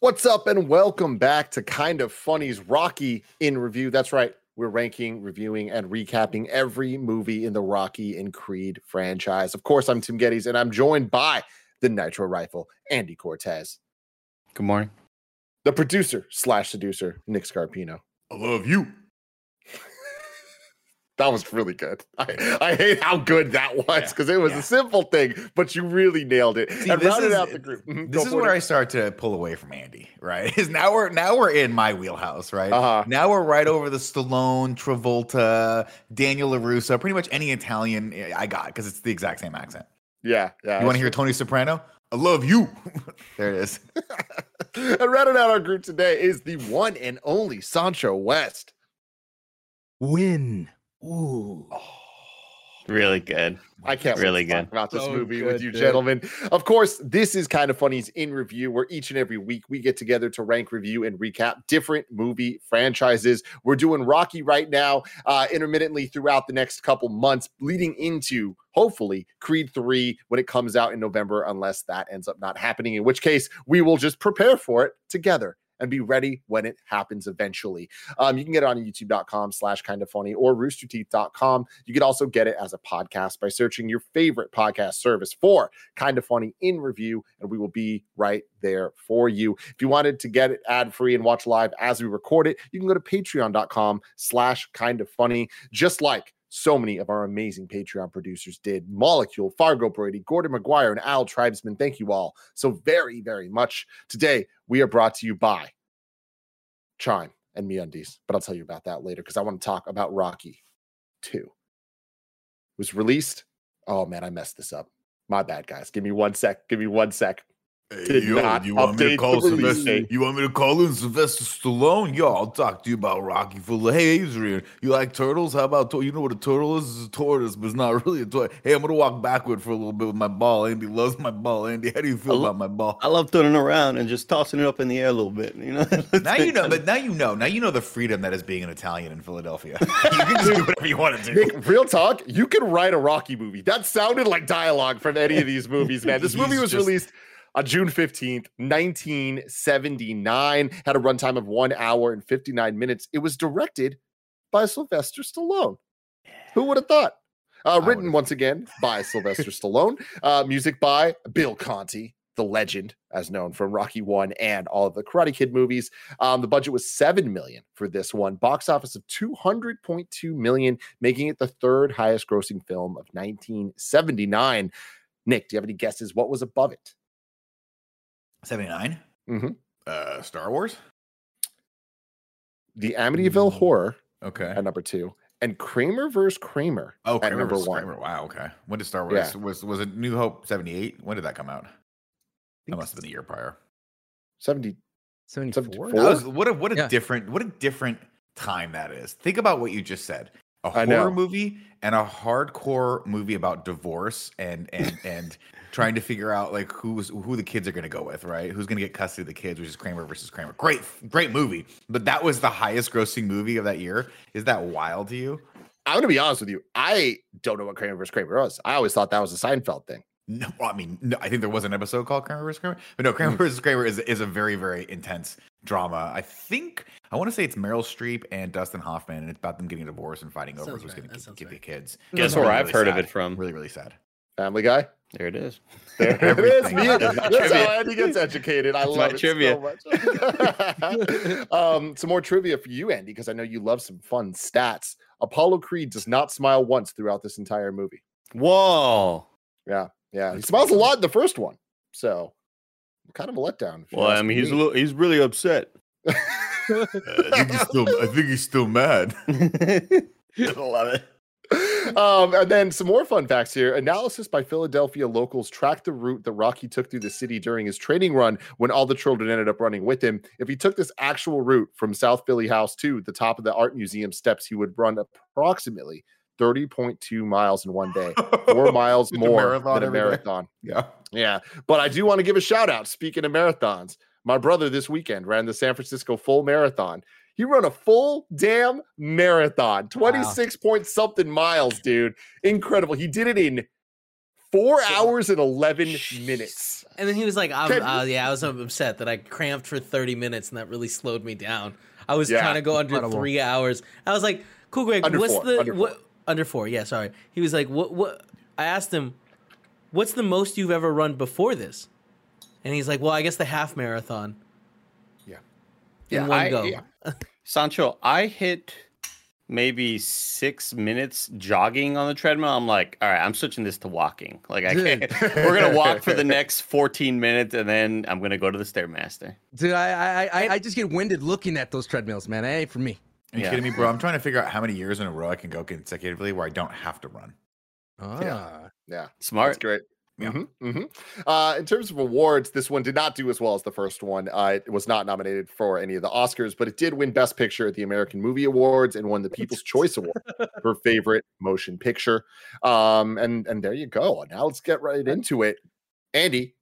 What's up, and welcome back to Kind of Funny's Rocky in Review. That's right, we're ranking, reviewing, and recapping every movie in the Rocky and Creed franchise. Of course, I'm Tim Gettys, and I'm joined by the Nitro Rifle, Andy Cortez, Good morning. the producer slash seducer, Nick Scarpino. I love you. That was really good. I, I hate how good that was Yeah, because it was yeah. a simple thing, but you really nailed it. See, and this rounded is- out the group. Mhm, This is where it. I start to pull away from Andy, right? Is now we're now we're in my wheelhouse, right? Uh-huh. Now we're right over the Stallone, Travolta, Daniel LaRusso, pretty much any Italian I got because it's the exact same accent. Yeah, yeah. You want to hear Tony Soprano? I love you. there it is. and rounding out our group today is the one and only Sancho West. Win. Ooh. Really good. I can't wait Really to talk good. about this So movie with you, dude. gentlemen. Of course, this is kind of funny's in review, where each and every week we get together to rank, review, and recap different movie franchises. We're doing Rocky right now, uh, intermittently throughout the next couple months, leading into hopefully Creed 3 when it comes out in November, unless that ends up not happening, in which case we will just prepare for it together and be ready when it happens eventually. Um, you can get it on youtube.com slash kind of funny or roosterteeth.com. You can also get it as a podcast by searching your favorite podcast service for kind of funny in review, and we will be right there for you. If you wanted to get it ad free and watch live as we record it, you can go to patreon.com slash kind of funny, just like so many of our amazing Patreon producers did. Molecule, Fargo Brady, Gordon McGuire, and Al Tribesman. Thank you all so very, very much. Today, we are brought to you by Chime and MeUndies, but I'll tell you about that later because I want to talk about Rocky 2. It was released. Oh man, I messed this up. My bad, guys. Give me one sec. Give me one sec. Did not you want me to call the Sylvester? You want me to call in Sylvester Stallone? Yo, I'll talk to you about Rocky Fuller. Hey, Adrian, you like turtles? How about to- you know what a turtle is? It's a tortoise, but it's not really a toy. Hey, I'm gonna walk backward for a little bit with my ball. Andy loves my ball. Andy, how do you feel lo- about my ball? I love turning around and just tossing it up in the air a little bit. You know. Now you know, but now you know. Now you know the freedom that is being an Italian in Philadelphia. you can just do whatever you want to do. Nick, real talk, you can write a Rocky movie. That sounded like dialogue from any of these movies, man. This movie was just- released on June 15th, 1979, had a runtime of one hour and 59 minutes. It was directed by Sylvester Stallone. Who would have thought? Uh, written once again by Sylvester Stallone. Uh, music by Bill Conti, the legend, as known from Rocky One and all of the Karate Kid movies. Um, the budget was seven million for this one. Box office of two hundred point two million, making it the third highest grossing film of 1979. Nick, do you have any guesses? What was above it? 79. Mhm. Uh, Star Wars. The Amityville Mm. Horror Okay. at number two, and Kramer versus Kramer Oh, at Kramer number versus one. Kramer. Wow. Okay. When did Star Wars? Yeah. Was was it New Hope seventy eight? When did that come out? That must have been the year prior. 70. 74? 74? Was, what a what a Yeah. different what a different time that is. Think about what you just said. A I horror know. movie and a hardcore movie about divorce and and and trying to figure out like who's who the kids are going to go with, right? Who's going to get custody of the kids, which is Kramer versus Kramer. Great, great movie. But that was the highest grossing movie of that year. Is that wild to you? I'm going to be honest with you. I don't know what Kramer versus Kramer was. I always thought that was a Seinfeld thing. No, I mean, no, I think there was an episode called Kramer versus Kramer, but no, Kramer mm. versus Kramer is is a very very intense drama. I think I want to say it's Meryl Streep and Dustin Hoffman, and it's about them getting a divorce and fighting over Sounds who's right, going to sounds get the kids. Guess It's where really, I've really heard of it from. Really, really sad. Family Guy. There it is. There it is. Me, That's that's my trivia. how Andy gets educated. I That's love my it trivia. so much. um, some more trivia for you, Andy, because I know you love some fun stats. Apollo Creed does not smile once throughout this entire movie. Whoa. Yeah, yeah, he That's smiles a lot in the first one. So kind of a letdown. Well, I ask mean, he's a little, he's really upset. I think he's still. I think he's still mad. I love it. um, and then some more fun facts here. Analysis by Philadelphia locals tracked the route that Rocky took through the city during his training run when all the children ended up running with him. If he took this actual route from South Philly House to the top of the art museum steps, he would run approximately 30.2 miles in one day, four miles Like a more than a every day. marathon. Yeah. Yeah. But I do want to give a shout out. Speaking of marathons, my brother this weekend ran the San Francisco full marathon. He ran a full damn marathon, 26 point something miles, dude. Incredible. He did it in four hours and 11 minutes. And then he was like, I'm, uh, "Yeah, I was upset that I cramped for 30 minutes, and that really slowed me down. I was Yeah, trying to go under incredible. three hours. I was like, cool, Greg. Under what's four, the under what under four? Yeah, sorry. He was like, what what? I asked him, what's the most you've ever run before this? And he's like, well, I guess the half marathon. Yeah. In Yeah, one I- go. yeah. Sancho, I hit maybe six minutes jogging on the treadmill. I'm like, all right, I'm switching this to walking. Like, I Dude. can't. We're gonna walk for the next 14 minutes, and then I'm gonna go to the stairmaster. Dude, I, I I I just get winded looking at those treadmills, man. It ain't for me. Are you Yeah. kidding me, bro? I'm trying to figure out how many years in a row I can go consecutively where I don't have to run. Ah. Yeah. That's Smart. That's great. Yeah. Mhm, mhm. Uh, in terms of awards, this one did not do as well as the first one. Uh, it was not nominated for any of the Oscars, but it did win Best Picture at the American Movie Awards and won the People's Choice Award for Favorite Motion Picture. Um, and and there you go. Now let's get right into it. Andy,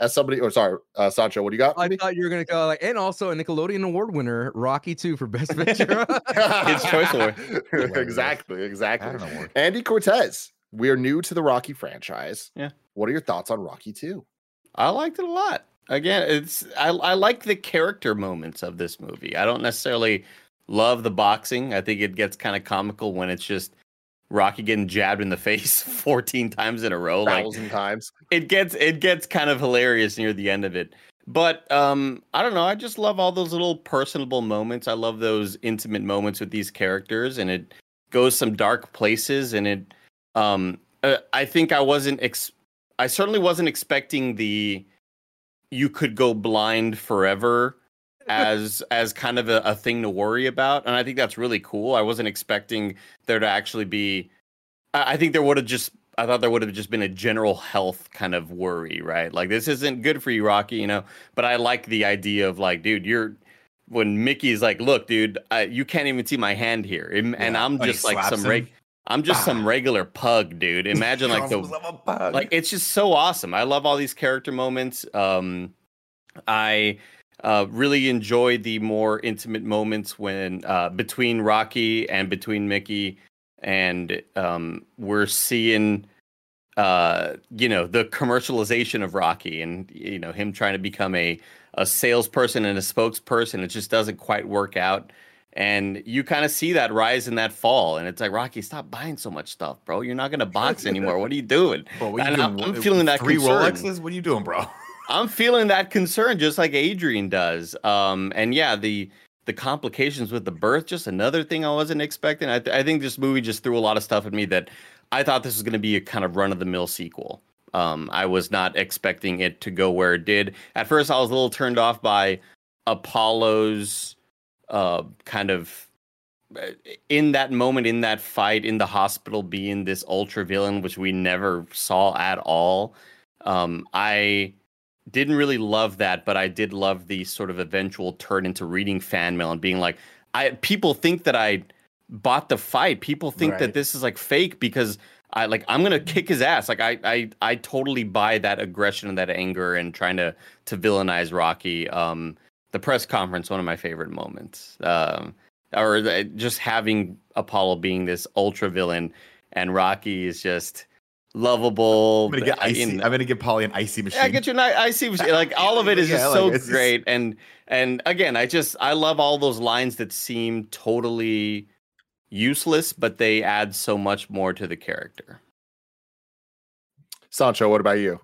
as somebody, or sorry, uh, Sancho, what do you got? I thought you were gonna go like, and also a Nickelodeon award winner, Rocky Two for Best Picture. Kids' Choice Award. exactly, exactly. I don't know. Andy Cortez, we are new to the Rocky franchise. Yeah. What are your thoughts on Rocky 2? I liked it a lot. Again, it's I, I like the character moments of this movie. I don't necessarily love the boxing. I think it gets kind of comical when it's just Rocky getting jabbed in the face 14 times in a row. Like Thousand times. it gets it gets kind of hilarious near the end of it. But um I don't know, I just love all those little personable moments. I love those intimate moments with these characters and it goes some dark places and it um uh, I think I wasn't ex- I certainly wasn't expecting the you could go blind forever as as kind of a, a thing to worry about and i think that's really cool. I wasn't expecting there to actually be i, I think there would have just i thought there would have just been a general health kind of worry right? Like this isn't good for you rocky you know? But i like the idea of like dude you're when mickey's like look dude I, you can't even see my hand here and, and i'm he just like slaps some reg i'm just some regular pug dude imagine like the like it's just so awesome. I love all these character moments. Um, I uh, really enjoy the more intimate moments when uh, between Rocky and between Mickey, and um, we're seeing uh, you know the commercialization of Rocky and you know him trying to become a a salesperson and a spokesperson. It just doesn't quite work out. And you kind of see that rise and that fall, and it's like Rocky, stop buying so much stuff, bro. You're not gonna box anymore. What are you doing? Bro, what you doing? I'm feeling that three concern. Rolexes. What are you doing, bro? I'm feeling that concern just like Adrian does. Um, and yeah, the the complications with the birth, just another thing I wasn't expecting. I, th- I think this movie just threw a lot of stuff at me that I thought this was going to be a kind of run of the mill sequel. Um, I was not expecting it to go where it did. At first, I was a little turned off by Apollo's uh, kind of uh, in that moment, in that fight, in the hospital, being this ultra villain, which we never saw at all. Um, I didn't really love that, but I did love the sort of eventual turn into reading fan mail and being like, I people think that I bought the fight. People think that this is like fake because I like I'm gonna kick his ass. Like I I I totally buy that aggression and that anger and trying to to villainize Rocky. Um, the press conference, one of my favorite moments. Um, or the, just having Apollo being this ultra villain and Rocky is just lovable. I'm gonna get icy. in- I'm gonna get Paulie an icy machine. yeah, I get you. I, I see. what you- Like all of it is Yeah, just like, so just- great, and and again, I just I love all those lines that seem totally useless, but they add so much more to the character. Sancho, what about you?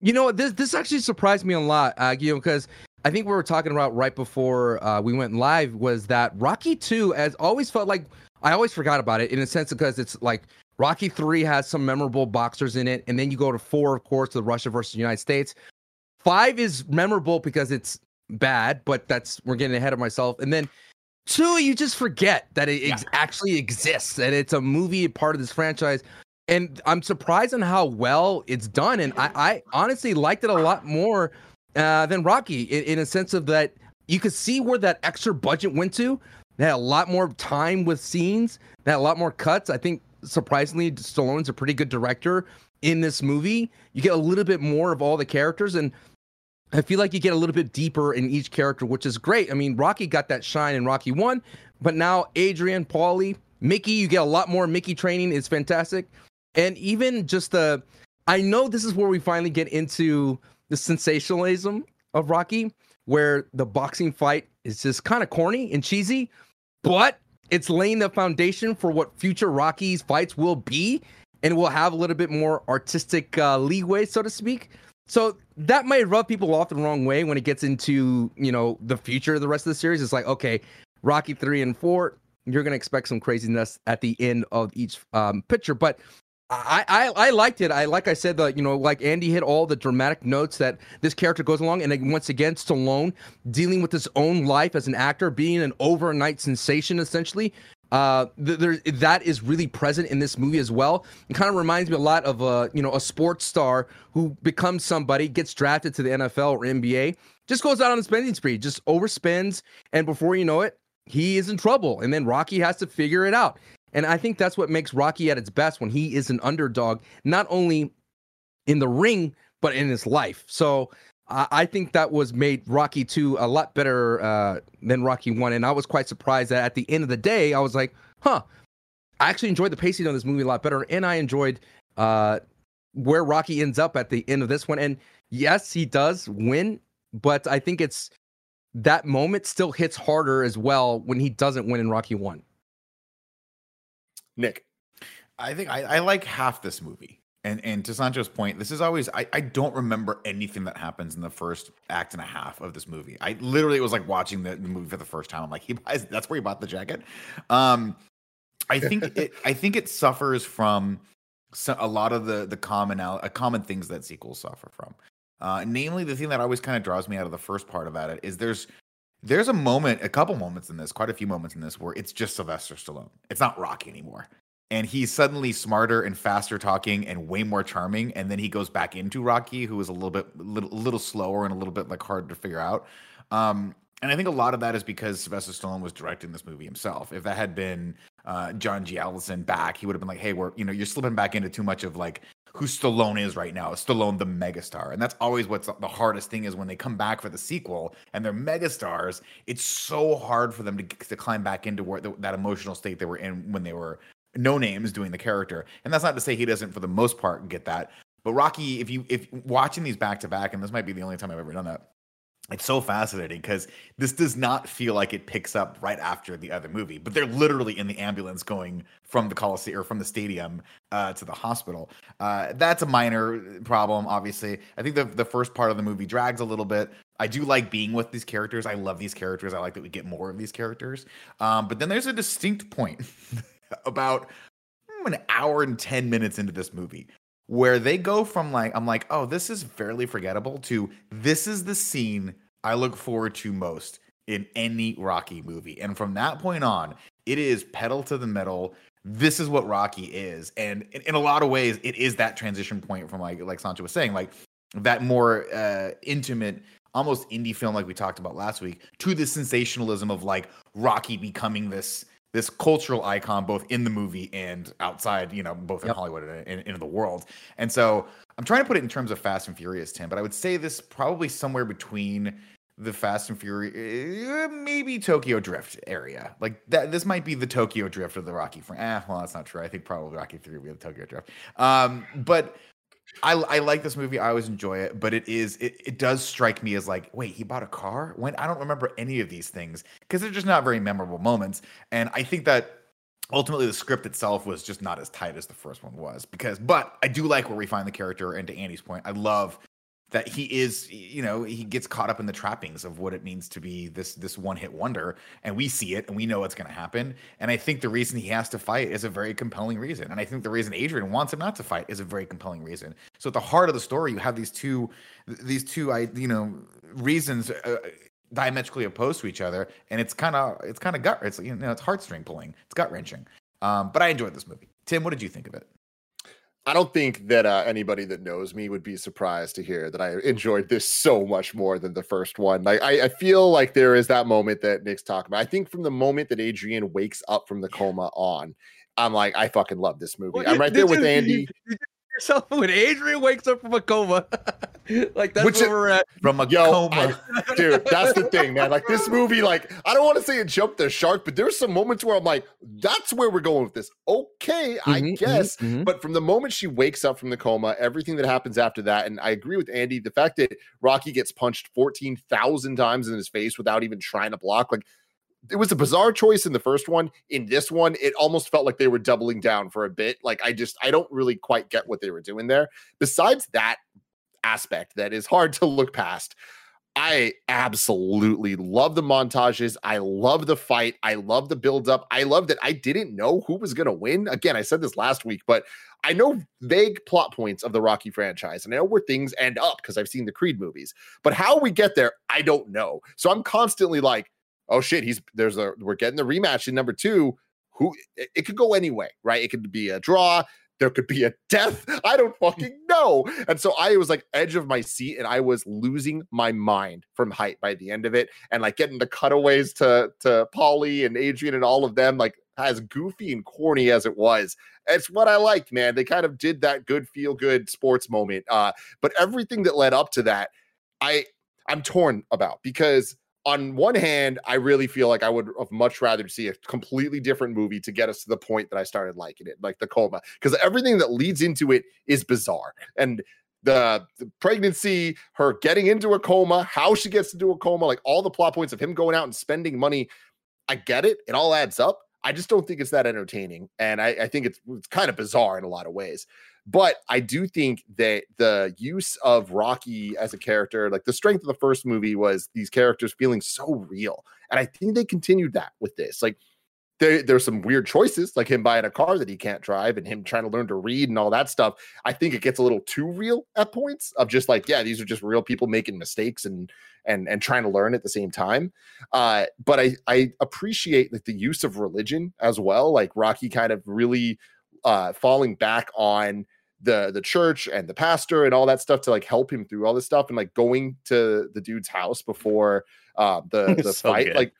You know what? This this actually surprised me a lot, uh, Guillaume, because I think we were talking about right before uh, we went live was that Rocky Two has always felt like I always forgot about it in a sense because it's like Rocky Three has some memorable boxers in it, and then you go to four, of course, the Russia versus the United States. five is memorable because it's bad, but that's we're getting ahead of myself. And then two, you just forget that it ex- actually exists and it's a movie part of this franchise. And I'm surprised on how well it's done. And I, I honestly liked it a lot more uh, than Rocky in, in a sense of that you could see where that extra budget went to. They had a lot more time with scenes. They had a lot more cuts. I think surprisingly, Stallone's a pretty good director in this movie. You get a little bit more of all the characters, and I feel like you get a little bit deeper in each character, which is great. I mean, Rocky got that shine in Rocky One, but now Adrian, Paulie, Mickey, you get a lot more Mickey training. It's fantastic, and even just the. I know this is where we finally get into the sensationalism of Rocky, where the boxing fight is just kind of corny and cheesy, but it's laying the foundation for what future Rockies fights will be, and will have a little bit more artistic uh, leeway, so to speak. So that might rub people off the wrong way when it gets into you know the future of the rest of the series. It's like okay, Rocky three and four, you're gonna expect some craziness at the end of each um, picture, but I, I I liked it. I like I said you know like Andy hit all the dramatic notes that this character goes along, and once again Stallone dealing with his own life as an actor, being an overnight sensation essentially. Uh, th- there that is really present in this movie as well. It kind of reminds me a lot of a you know a sports star who becomes somebody, gets drafted to the NFL or NBA, just goes out on a spending spree, just overspends, and before you know it, he is in trouble. And then Rocky has to figure it out. And I think that's what makes Rocky at its best when he is an underdog, not only in the ring, but in his life. So I think that was made Rocky 2 a lot better uh, than Rocky 1. And I was quite surprised that at the end of the day, I was like, huh, I actually enjoyed the pacing of this movie a lot better. And I enjoyed uh, where Rocky ends up at the end of this one. And yes, he does win, but I think it's that moment still hits harder as well when he doesn't win in Rocky 1. Nick. I think I, I like half this movie. And and to Sancho's point, this is always I, I don't remember anything that happens in the first act and a half of this movie. I literally was like watching the, the movie for the first time. I'm like, he buys that's where he bought the jacket. Um I think it I think it suffers from so, a lot of the the common uh, common things that sequels suffer from. Uh, namely, the thing that always kind of draws me out of the first part about it is there's there's a moment, a couple moments in this, quite a few moments in this, where it's just Sylvester Stallone. It's not Rocky anymore. And he's suddenly smarter and faster talking and way more charming. And then he goes back into Rocky, who is a little bit, little, little slower and a little bit like hard to figure out. Um, and I think a lot of that is because Sylvester Stallone was directing this movie himself. If that had been uh, John G. Avildsen back, he would have been like, "Hey, we're you know you're slipping back into too much of like who Stallone is right now. Stallone, the megastar. And that's always what's the hardest thing is when they come back for the sequel and they're megastars, it's so hard for them to, to climb back into where, the, that emotional state they were in when they were no names doing the character. And that's not to say he doesn't, for the most part, get that. But Rocky, if you if watching these back to back, and this might be the only time I've ever done that, it's so fascinating because this does not feel like it picks up right after the other movie, but they're literally in the ambulance going from the Coliseum or from the stadium uh, to the hospital. Uh, that's a minor problem, obviously. I think the the first part of the movie drags a little bit. I do like being with these characters. I love these characters. I like that we get more of these characters. Um, but then there's a distinct point about hmm, an hour and ten minutes into this movie where they go from like I'm like, oh, this is fairly forgettable to this is the scene I look forward to most in any Rocky movie. And from that point on, it is pedal to the metal. This is what Rocky is. And in, in a lot of ways, it is that transition point from like like Sancho was saying, like that more uh intimate almost indie film like we talked about last week to the sensationalism of like Rocky becoming this this cultural icon both in the movie and outside, you know, both in yep. Hollywood and in, in, the world. And so I'm trying to put it in terms of Fast and Furious, Tim, but I would say this probably somewhere between the Fast and Furious, eh, maybe Tokyo Drift area. Like that, this might be the Tokyo Drift of the Rocky. Fr- eh, well, that's not true. I think probably Rocky Three will be the Tokyo Drift. Um, but I, I like this movie. I always enjoy it, but it is it, it does strike me as like, wait, he bought a car? When I don't remember any of these things because they're just not very memorable moments. And I think that ultimately the script itself was just not as tight as the first one was because but I do like where we find the character and to Andy's point, I love that he is you know he gets caught up in the trappings of what it means to be this this one hit wonder and we see it and we know what's going to happen and i think the reason he has to fight is a very compelling reason and i think the reason adrian wants him not to fight is a very compelling reason. So at the heart of the story you have these two these two i you know reasons uh, diametrically opposed to each other and it's kind of it's kind of gut it's you know it's heartstring pulling it's gut wrenching. Um but i enjoyed this movie. Tim what did you think of it I don't think that uh, anybody that knows me would be surprised to hear that I enjoyed this so much more than the first one. Like I, I feel like there is that moment that Nick's talking about. I think from the moment that Adrian wakes up from the coma on, I'm like, I fucking love this movie. Well, I'm right there with you- Andy. you- yourself when Adrian wakes up from a coma. like that's Which where is- we're at. from a Yo, coma I- dude, that's the thing, man. Like this movie, like I don't want to say it jumped the shark, but there's some moments where I'm like, that's where we're going with this. Okay, I Mhm, mhm, guess. mhm. But from the moment she wakes up from the coma, everything that happens after that, and I agree with Andy, the fact that Rocky gets punched 14,000 times in his face without even trying to block, like it was a bizarre choice in the first one. In this one, it almost felt like they were doubling down for a bit. Like I just, I don't really quite get what they were doing there. Besides that aspect that is hard to look past, I absolutely love the montages. I love the fight. I love the buildup. I love that I didn't know who was going to win. Again, I said this last week, but I know vague plot points of the Rocky franchise and I know where things end up because I've seen the Creed movies. But how we get there, I don't know. So I'm constantly like, oh shit, he's there's a we're getting the rematch in number two. Who it, it could go any way, right? It could be a draw. There could be a death. I don't fucking know. And so I was like edge of my seat and I was losing my mind from hype by the end of it. And like getting the cutaways to to Paulie and Adrian and all of them, like as goofy and corny as it was. It's what I liked, man. They kind of did that good feel good sports moment. Uh, but everything that led up to that, I I'm torn about because on one hand, I really feel like I would have much rather see a completely different movie to get us to the point that I started liking it, like the coma, because everything that leads into it is bizarre. And the, the pregnancy, her getting into a coma, how she gets into a coma, like all the plot points of him going out and spending money. I get it. It all adds up. I just don't think it's that entertaining. And I, I think it's, it's kind of bizarre in a lot of ways. But I do think that the use of Rocky as a character, like the strength of the first movie was these characters feeling so real. And I think they continued that with this. Like there, there's some weird choices, like him buying a car that he can't drive and him trying to learn to read and all that stuff. I think it gets a little too real at points of just like, yeah, these are just real people making mistakes and and and trying to learn at the same time. Uh, but I I appreciate like the use of religion as well. Like Rocky kind of really uh falling back on the the church and the pastor and all that stuff to like help him through all this stuff and like going to the dude's house before uh the the So fight good. like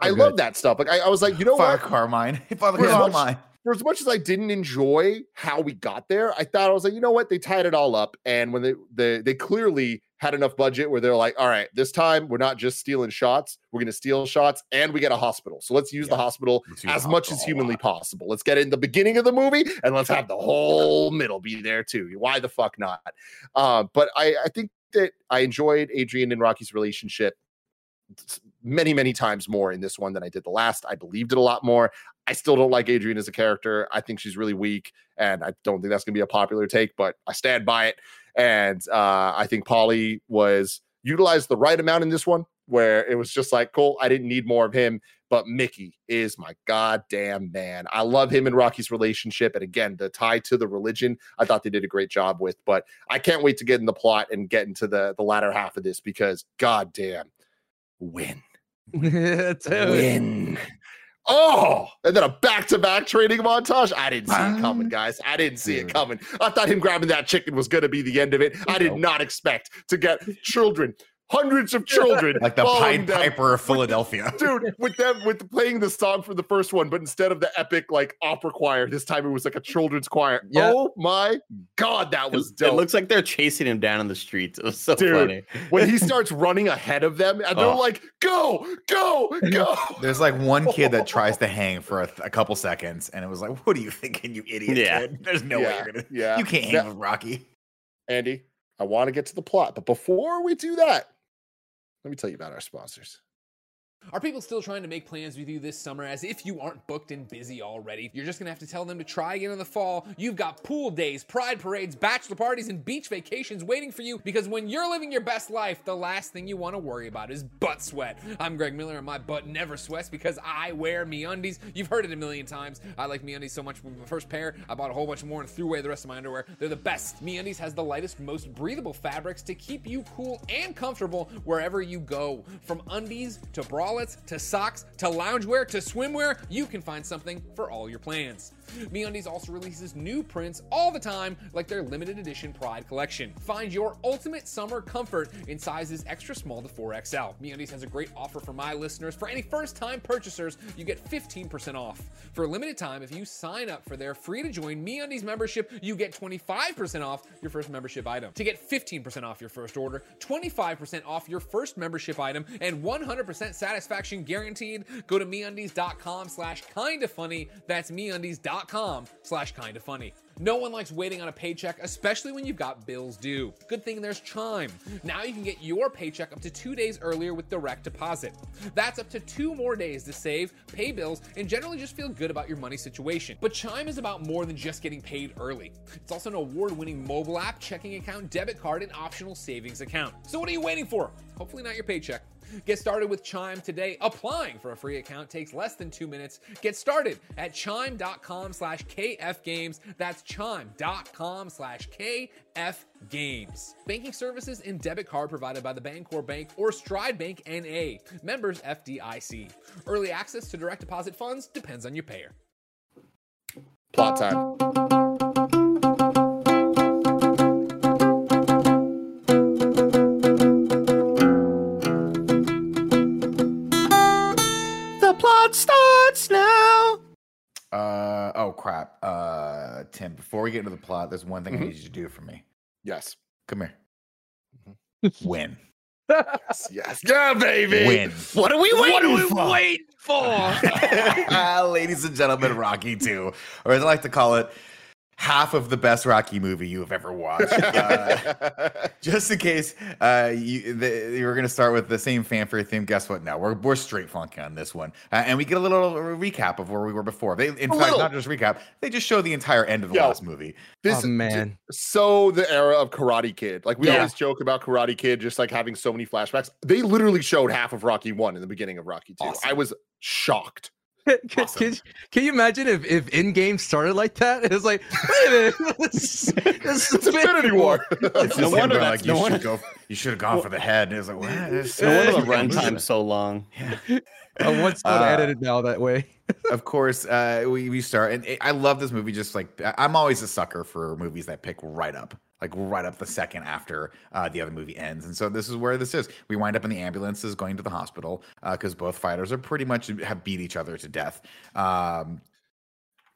I So love that stuff. Like I, I was like, you know Father what? Carmine. Father For as much- Carmine. For as much as I didn't enjoy how we got there, I thought I was like, you know what? They tied it all up, and when they they they clearly had enough budget where they're like, all right, this time we're not just stealing shots, we're gonna steal shots, and we get a hospital. So let's use the hospital use as the much hospital as humanly possible. Let's get in the beginning of the movie, and let's have the whole middle be there too. Why the fuck not? Uh, but I I think that I enjoyed Adrian and Rocky's relationship many many times more in this one than I did the last. I believed it a lot more. I still don't like Adrian as a character. I think she's really weak, and I don't think that's going to be a popular take, but I stand by it. And uh, I think Paulie was utilized the right amount in this one, where it was just like, cool, I didn't need more of him. But Mickey is my goddamn man. I love him and Rocky's relationship. And again, the tie to the religion, I thought they did a great job with. But I can't wait to get in the plot and get into the, the latter half of this because goddamn, win. win. Oh, and then a back-to-back training montage. I didn't see it coming, guys. I didn't see it coming. I thought him grabbing that chicken was going to be the end of it. I did not expect to get children, hundreds of children, Like the following Pied them. Piper of Philadelphia. Dude, with them with playing the song from the first one, but instead of the epic like opera choir, this time it was like a children's choir. Yeah. Oh my god, that was It looks like they're chasing him down in the streets. It was so Dude. funny. when he starts running ahead of them, and they're Oh. like, "Go, go, go!" There's like one kid that tries to hang for a, a couple seconds, and it was like, "What are you thinking, you idiot Yeah. kid? There's no way you're gonna. yeah. You can't hang That- with Rocky." Andy, I want to get to the plot, but before we do that, let me tell you about our sponsors. Are people still trying to make plans with you this summer as if you aren't booked and busy already? You're just gonna have to tell them to try again in the fall. You've got pool days, pride parades, bachelor parties, and beach vacations waiting for you because when you're living your best life, the last thing you wanna worry about is butt sweat. I'm Greg Miller and my butt never sweats because I wear MeUndies. You've heard it a million times. I like MeUndies so much my first pair, I bought a whole bunch more and threw away the rest of my underwear. They're the best. MeUndies has the lightest, most breathable fabrics to keep you cool and comfortable wherever you go. From undies to to socks to loungewear to swimwear, you can find something for all your plans. MeUndies also releases new prints all the time, like their limited edition Pride collection. Find your ultimate summer comfort in sizes extra small to 4XL. MeUndies has a great offer for my listeners. For any first-time purchasers, you get 15% off. For a limited time, if you sign up for their free-to-join MeUndies membership, you get 25% off your first membership item. To get 15% off your first order, 25% off your first membership item, and 100% satisfaction guaranteed, go to MeUndies.com slash kinda funny. That's MeUndies.com slash kinda funny. No one likes waiting on a paycheck, especially when you've got bills due. Good thing there's Chime. Now you can get your paycheck up to two days earlier with direct deposit. That's up to two more days to save, pay bills, and generally just feel good about your money situation. But Chime is about more than just getting paid early. It's also an award winning mobile app, checking account, debit card, and optional savings account. So what are you waiting for? Hopefully, not your paycheck. Get started with Chime today. Applying for a free account takes less than two minutes. Get started at chime.com slash kfgames. That's chime.com slash kfgames. Banking services and debit card provided by the Bancorp Bank or Stride Bank NA. Members FDIC. Early access to direct deposit funds depends on your payer. Plot time. Tim, before we get into the plot, there's one thing Mhm. I need you to do for me. Yes. Come here. Win. Yes. Yes. Yeah, baby. Win. What are we waiting for? waiting for? Ladies and gentlemen, Rocky 2, or as I like to call it, half of the best Rocky movie you have ever watched. Uh, just in case uh, you, the, you were going to start with the same fanfare theme, guess what? No, we're, we're straight funky on this one. Uh, and we get a little recap of where we were before. They, in A fact, little. not just recap, they just show the entire end of the Yo. last movie. this oh man. so the era of Karate Kid. Like we Yeah. always joke about Karate Kid, just like having so many flashbacks. They literally showed half of Rocky One in the beginning of Rocky Two. Awesome. I was shocked. Can, Awesome. can, can you imagine if, if Endgame started like that? It was like, wait a minute, this, this It's Infinity War. It's No just wonder him going that's- like, no you wonder- should go. You should have gone for the head. And it was like, what? It's- No wonder the Yeah. runtime's so long. oh, what's not Uh, edited now that way? of course, uh, we, we start, and it- I love this movie. Just like I'm always a sucker for movies that pick right up, like right up the second after uh, the other movie ends. And so this is where this is. We wind up in the ambulances going to the hospital because both fighters are pretty much have beat each other to death. Um,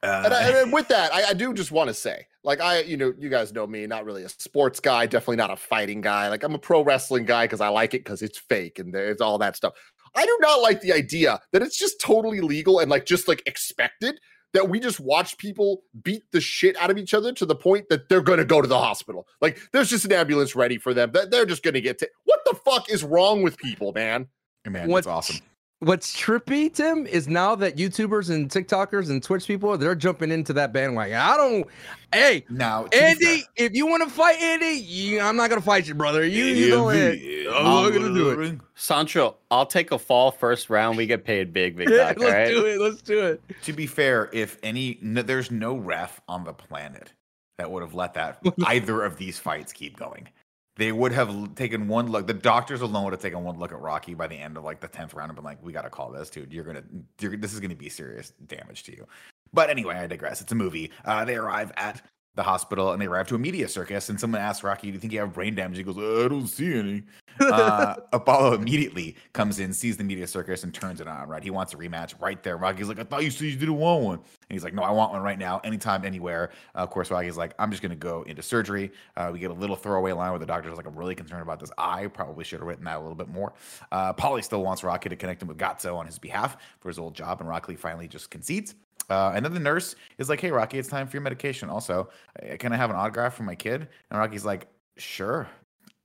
uh, and, I, and with that, I, I do just want to say, like, I, you know, you guys know me, not really a sports guy, definitely not a fighting guy. Like, I'm a pro wrestling guy because I like it because it's fake and there's all that stuff. I do not like the idea that it's just totally legal and like just like expected that we just watch people beat the shit out of each other to the point that they're going to go to the hospital. Like, there's just an ambulance ready for them. That they're just going to get. ta- what the fuck is wrong with people, man? man, What- it's awesome. What's trippy, Tim, is now that YouTubers and TikTokers and Twitch people they're jumping into that bandwagon. I don't. Hey, Now, Andy, fair- if you want to fight Andy, you, I'm not gonna fight you, brother. You, you go ahead. I'm not gonna do it. Sancho, I'll take a fall first round. We get paid big, big Yeah, buck. let's all right? do it. Let's do it. To be fair, if any, no, there's no ref on the planet that would have let that either of these fights keep going. They would have taken one look. The doctors alone would have taken one look at Rocky by the end of like the tenth round and been like, "We got to call this, dude. You're gonna, you're, this is gonna be serious damage to you." But anyway, I digress. It's a movie. Uh, they arrive at the hospital and they arrive to a media circus. And someone asks Rocky, "Do you think you have brain damage?" He goes, "Uh, "I don't see any." uh, Apollo immediately comes in, sees the media circus, and turns it on. Right, he wants a rematch right there. Rocky's like, "I thought you said you didn't want one," and he's like, "No, I want one right now, anytime, anywhere." Uh, of course, Rocky's like, "I'm just gonna go into surgery." Uh, we get a little throwaway line where the doctor's like, "I'm really concerned about this eye. Probably should have written that a little bit more." Uh, Paulie still wants Rocky to connect him with Gazzo on his behalf for his old job, and Rocky finally just concedes. Uh, and then the nurse is like, "Hey, Rocky, it's time for your medication. Also, uh, can I have an autograph for my kid?" And Rocky's like, "Sure."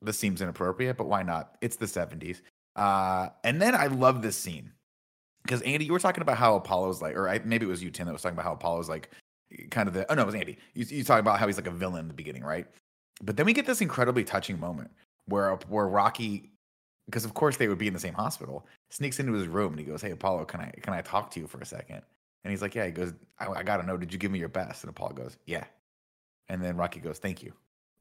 This seems inappropriate, but why not? It's the 70s. Uh, and then I love this scene because Andy, you were talking about how Apollo's like, or I, maybe it was you, Tim, that was talking about how Apollo's like, kind of the. Oh no, it was Andy. You you talking about how he's like a villain in the beginning, right? But then we get this incredibly touching moment where where Rocky, because of course they would be in the same hospital, sneaks into his room and he goes, "Hey Apollo, can I can I talk to you for a second? And he's like, "Yeah." He goes, "I, I gotta know. Did you give me your best?" And Apollo goes, "Yeah." And then Rocky goes, "Thank you."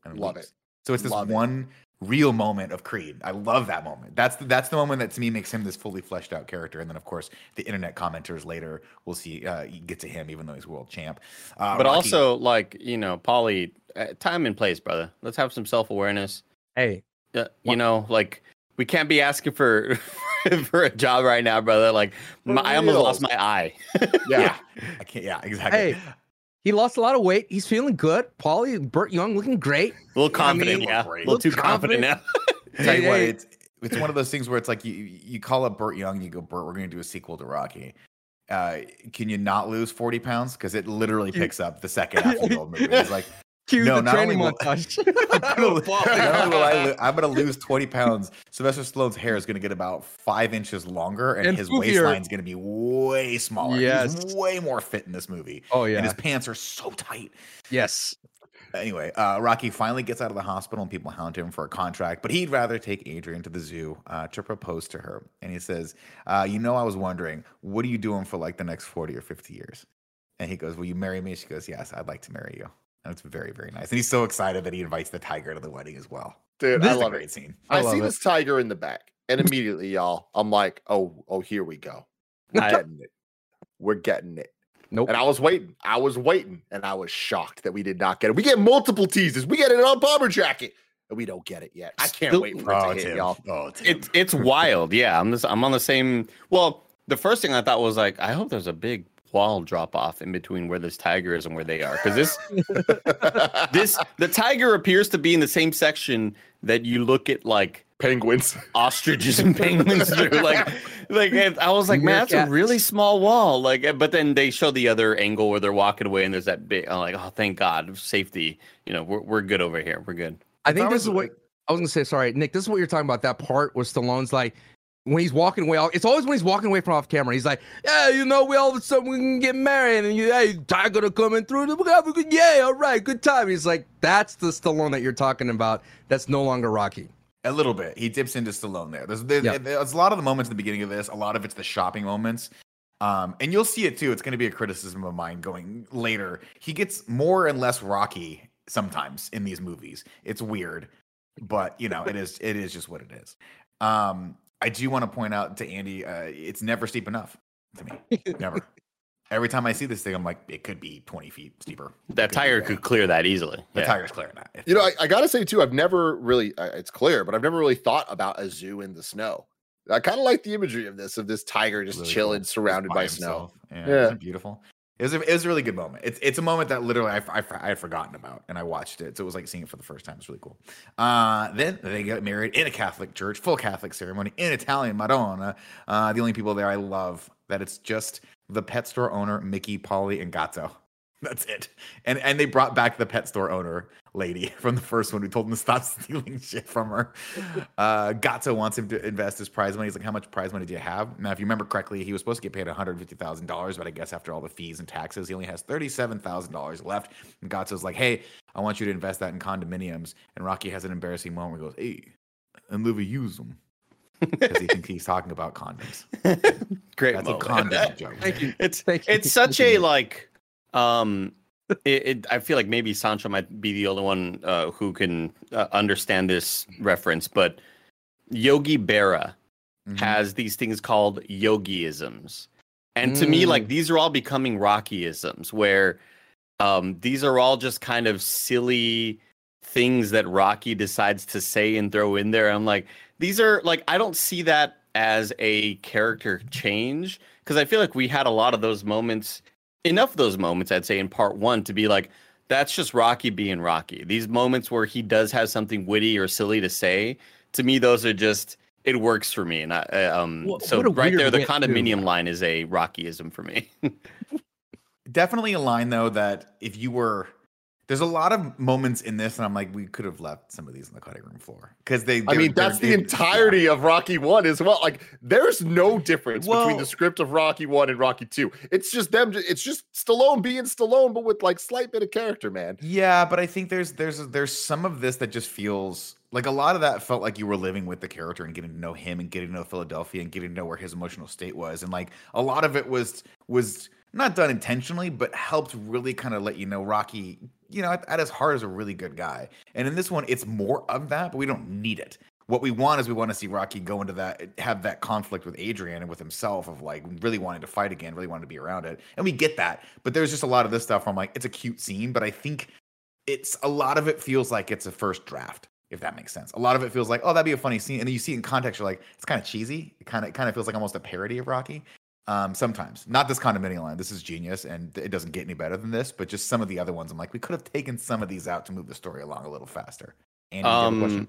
And Love leaves. it. So it's this Love it. one real moment of Creed. I love that moment. That's the, that's the moment that to me makes him this fully fleshed out character. And then of course the internet commenters later will see uh, get to him even though he's world champ. Uh, but Rocky- also, like you know, Paulie, uh, time and place, brother. Let's have some self awareness. Hey, Uh, you know, like we can't be asking for for a job right now, brother. Like my, I almost lost my eye. yeah, I can't. Yeah, exactly. Hey, he lost a lot of weight. He's feeling good. Paulie, Burt Young looking great. A little confident, mean, yeah. great. A little too Look confident, now. Tell you what, it's it's one of those things where it's like you you call up Burt Young, you go, Burt, we're gonna do a sequel to Rocky. Uh, can you not lose 40 pounds? Because it literally picks up the second half of the old movie. It's like, Cue No, the not training will- montage. I'm gonna, lo- not only will I I'm gonna lose 20 pounds. Sylvester Stallone's hair is gonna get about five inches longer, and, And his waistline is gonna be way smaller. He's Yes. way more fit in this movie. oh yeah, And his pants are so tight. Yes. Anyway, uh, Rocky finally gets out of the hospital and people hound him for a contract, but he'd rather take Adrian to the zoo uh, to propose to her. And he says, uh, You know, I was wondering, what are you doing for like the next 40 or 50 years? And he goes, Will you marry me? She goes, Yes, I'd like to marry you. And it's very, very nice. And he's so excited that he invites the tiger to the wedding as well. Dude, This I is a love great it. scene. I I, see it. this tiger in the back, and immediately, y'all, I'm like, oh, oh, here we go. We're I- getting it. We're getting it. Nope. And I was waiting. I was waiting, and I was shocked that we did not get it. We get multiple teasers. We get it on bomber jacket, and we don't get it yet. I can't Still- wait for it to oh, hit, y'all. Oh, Tim. It's it's wild. Yeah, I'm this. I'm on the same. Well, the first thing I thought was like, I hope there's a big wall drop off in between where this tiger is and where they are, because this this the tiger appears to be in the same section that you look at like Penguins. ostriches and penguins through. Like, like I was like, man, that's a really small wall. Like, eh, but then they show the other angle where they're walking away, and there's that big. I'm like, oh, thank God, safety. You know, we're we're good over here. We're good. I think I this is what I was gonna say. Sorry, Nick. This is what you're talking about. That part where Stallone's like, when he's walking away. It's always when he's walking away from off camera. He's like, "Yeah, you know, we all of a sudden we can get married, and you, hey, tiger to coming through. We have a good, yeah, all right, good time." He's like, "That's the Stallone that you're talking about. That's no longer Rocky." A little bit. He dips into Stallone there. There's, there's, Yeah. there's a lot of the moments in the beginning of this. A lot of it's the shopping moments. Um, and you'll see it too. It's going to be a criticism of mine going later. He gets more and less rocky sometimes in these movies. It's weird, but you know, it is it is just what it is. Um, I do want to point out to Andy, uh, it's never steep enough to me. Never. Every time I see this thing, I'm like, it could be 20 feet steeper. It That be tire could clear that easily. The Yeah. tire's clearing that. You know, I. I gotta say too, I've never really. Uh, it's clear, but I've never really thought about a zoo in the snow. I kind of like the imagery of this, of this tiger just really chilling, cool. Just surrounded by, snow. Yeah, Yeah. Isn't it beautiful? It was, a, it was a really good moment. It's it's a moment that literally I, I, I had forgotten about, and I watched it. So it was like seeing it for the first time. It's really cool. Uh, then they get married in a Catholic church, full Catholic ceremony in Italian Madonna. Uh, the only people there I love that it's just the pet store owner, Mickey, Paulie, and Gazzo. That's it. And and they brought back the pet store owner lady from the first one who told him to stop stealing shit from her. Uh, Gazzo wants him to invest his prize money. He's like, How much prize money do you have? Now, if you remember correctly, he was supposed to get paid $150,000, but I guess after all the fees and taxes, he only has $37,000 left. And Gazzo's like, Hey, I want you to invest that in condominiums. And Rocky has an embarrassing moment where he goes, Hey, and Livy use them. Because he thinks he's talking about condoms. Great. That's a moment. condom joke. Thank you. It's Thank you. it's such a like um it, it I feel like maybe Sancho might be the only one uh, who can uh, understand this reference, but Yogi Berra Mhm. has these things called yogiisms. And to me, like Mm. these are all becoming Rockyisms, where um, these are all just kind of silly things that Rocky decides to say and throw in there. I'm like, these are like, I don't see that as a character change because I feel like we had a lot of those moments, enough of those moments, I'd say, in part one to be like, that's just Rocky being Rocky. These moments where he does have something witty or silly to say, to me, those are just it works for me. And I, I, um, What- so right there, the wit, too. condominium line is a Rockyism for me. definitely a line though that if you were There's a lot of moments in this, and I'm like, we could have left some of these on the cutting room floor because they. I mean, that's the entirety of Rocky One as well. Like, there's no difference between the script of Rocky One and Rocky Two. It's just them. It's just Stallone being Stallone, but with like slight bit of character, man. Yeah, but I think there's there's there's some of this that just feels like a lot of that felt like you were living with the character and getting to know him and getting to know Philadelphia and getting to know where his emotional state was, and like a lot of it was was not done intentionally, but helped really kind of let you know Rocky, you know, at, at his heart is a really good guy. And in this one, it's more of that, but we don't need it. What we want is we want to see Rocky go into that, have that conflict with Adrian and with himself of like really wanting to fight again, really wanting to be around it. And we get that. But there's just a lot of this stuff I'm like, it's a cute scene, but I think it's a lot of it feels like it's a first draft, if that makes sense. A lot of it feels like, oh, that'd be a funny scene. And then you see it in context, you're like, it's kind of cheesy. It kind of it kind of feels like almost a parody of Rocky. Um, sometimes. Not this condominium line. This is genius and it doesn't get any better than this, but just some of the other ones, I'm like, we could have taken some of these out to move the story along a little faster. And Um,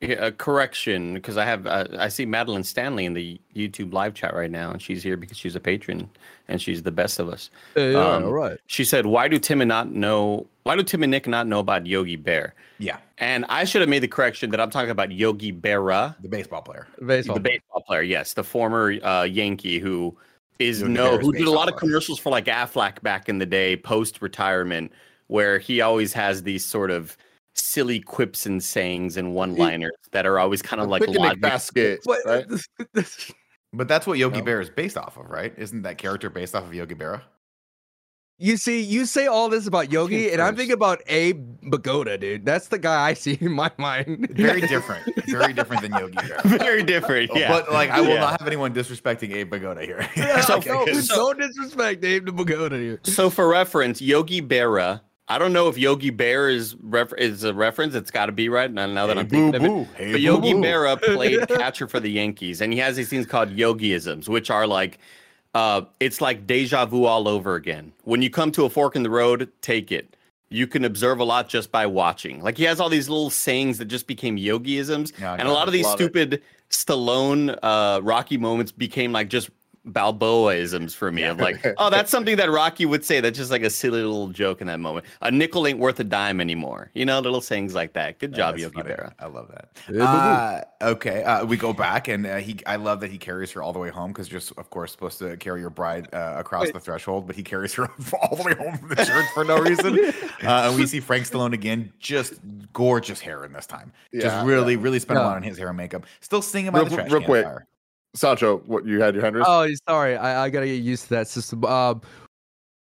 yeah, a correction because I have uh, I see Madeline Stanley in the YouTube live chat right now, and she's here because she's a patron and she's the best of us. Yeah, Um, all right. She said, "Why do Tim and not know? Why do Tim and Nick not know about Yogi Bear?" yeah, And I should have made the correction that I'm talking about Yogi Berra, the baseball player. Baseball. the baseball player. Yes, the former uh, Yankee who is Yogi no Berra's who did a lot of commercials for like Aflac back in the day, post retirement, where he always has these sort of silly quips and sayings and one liners that are always kind of like picnic logic. basket, What- right? But that's what Yogi No. Bear is based off of, right? Isn't that character based off of Yogi Berra? You see, you say all this about Yogi, and I'm thinking about Abe Vigoda, dude. That's the guy I see in my mind. Very different. Very different than Yogi Bear. Very different, oh, yeah. But like, I will Yeah. not have anyone disrespecting Abe Vigoda here. So- no, so- don't disrespect Abe the Vigoda here. So for reference, Yogi Berra. I don't know if Yogi Bear is ref- is a reference. It's got to be right now. Now that Hey, I'm thinking of it. boo-boo. Hey, but Yogi boo-boo. Berra played catcher for the Yankees, and he has these things called Yogiisms, which are like, uh, it's like deja vu all over again. When you come to a fork in the road, take it. You can observe a lot just by watching. Like he has all these little sayings that just became Yogiisms, Yeah, I and a lot of these Love it. stupid Stallone, uh, Rocky moments became like just Balboaisms for me. Of like, oh, that's something that Rocky would say. That's just like a silly little joke in that moment. A nickel ain't worth a dime anymore. You know, little sayings like that. Good job, That's Yogi funny. Berra. I love that. Uh, okay, uh, we go back, and uh, he. I love that he carries her all the way home because you're, s- of course, supposed to carry your bride uh, across the threshold, but he carries her all the way home from the church for no reason. Uh, and we see Frank Stallone again, just gorgeous hair in this time. Yeah, just really, really spent a lot on his hair and makeup. Still singing by Real- the trash real can quick. fire. Sancho, what you had your hand raised? Oh, sorry. I, I gotta get used to that system. Uh,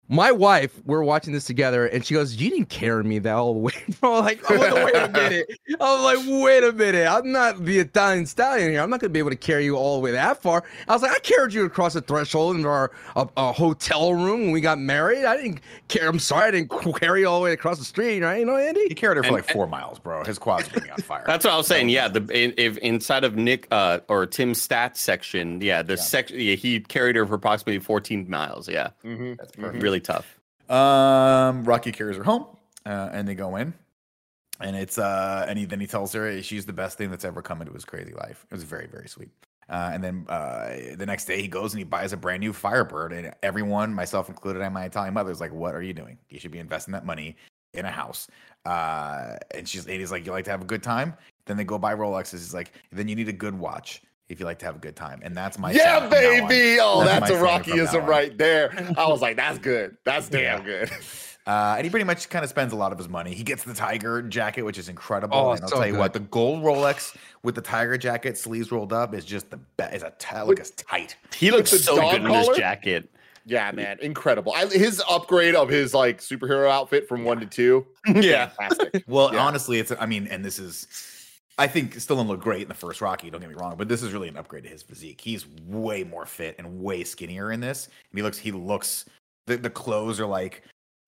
my wife, we're watching this together, and she goes, "You didn't carry me that all the way." I'm like, I'm like, "Wait a minute." I'm like, "Wait a minute. I'm not the Italian stallion here. I'm not gonna be able to carry you all the way that far." I was like, "I carried you across the threshold into our a, a hotel room when we got married. I didn't care. I'm sorry, I didn't carry you all the way across the street, right? You know, Andy." He carried her for And- like four miles, bro. His quads are gonna on fire. That's what I was saying. Yeah, the in, if inside of Nick uh, or Tim's stats section, yeah, the section yeah, he carried her for approximately 14 miles. Yeah, Mhm. That's perfect. really tough. Um, Rocky carries her home, uh, and they go in, and it's uh, and he, then he tells her she's the best thing that's ever come into his crazy life. It was very very sweet. Uh, and then uh, the next day he goes and he buys a brand new Firebird, and everyone, myself included, and my Italian mother, is like, "What are you doing? You should be investing that money in a house." Uh, and she's, and he's like, "You like to have a good time?" Then they go buy Rolexes. He's like, "Then you need a good watch." If you like to have a good time, and that's my yeah, sound from now on. baby. Oh, That's that's, a favorite from Rockyism right there. I was like, that's good. That's damn Yeah. good. Uh, and he pretty much kind of spends a lot of his money. He gets the tiger jacket, which is incredible. Oh, and I'll so tell you what, the gold Rolex with the tiger jacket, sleeves rolled up, is just the best. Is a t- look, it's tight. He looks so dog good in this jacket. Yeah, man, incredible. I, his upgrade of his like superhero outfit from one to two, yeah, fantastic. Well, Yeah. honestly, it's. I mean, and this is. I think Stallone looked great in the first Rocky. Don't get me wrong, but this is really an upgrade to his physique. He's way more fit and way skinnier in this. And he looks. He looks. The, the clothes are like.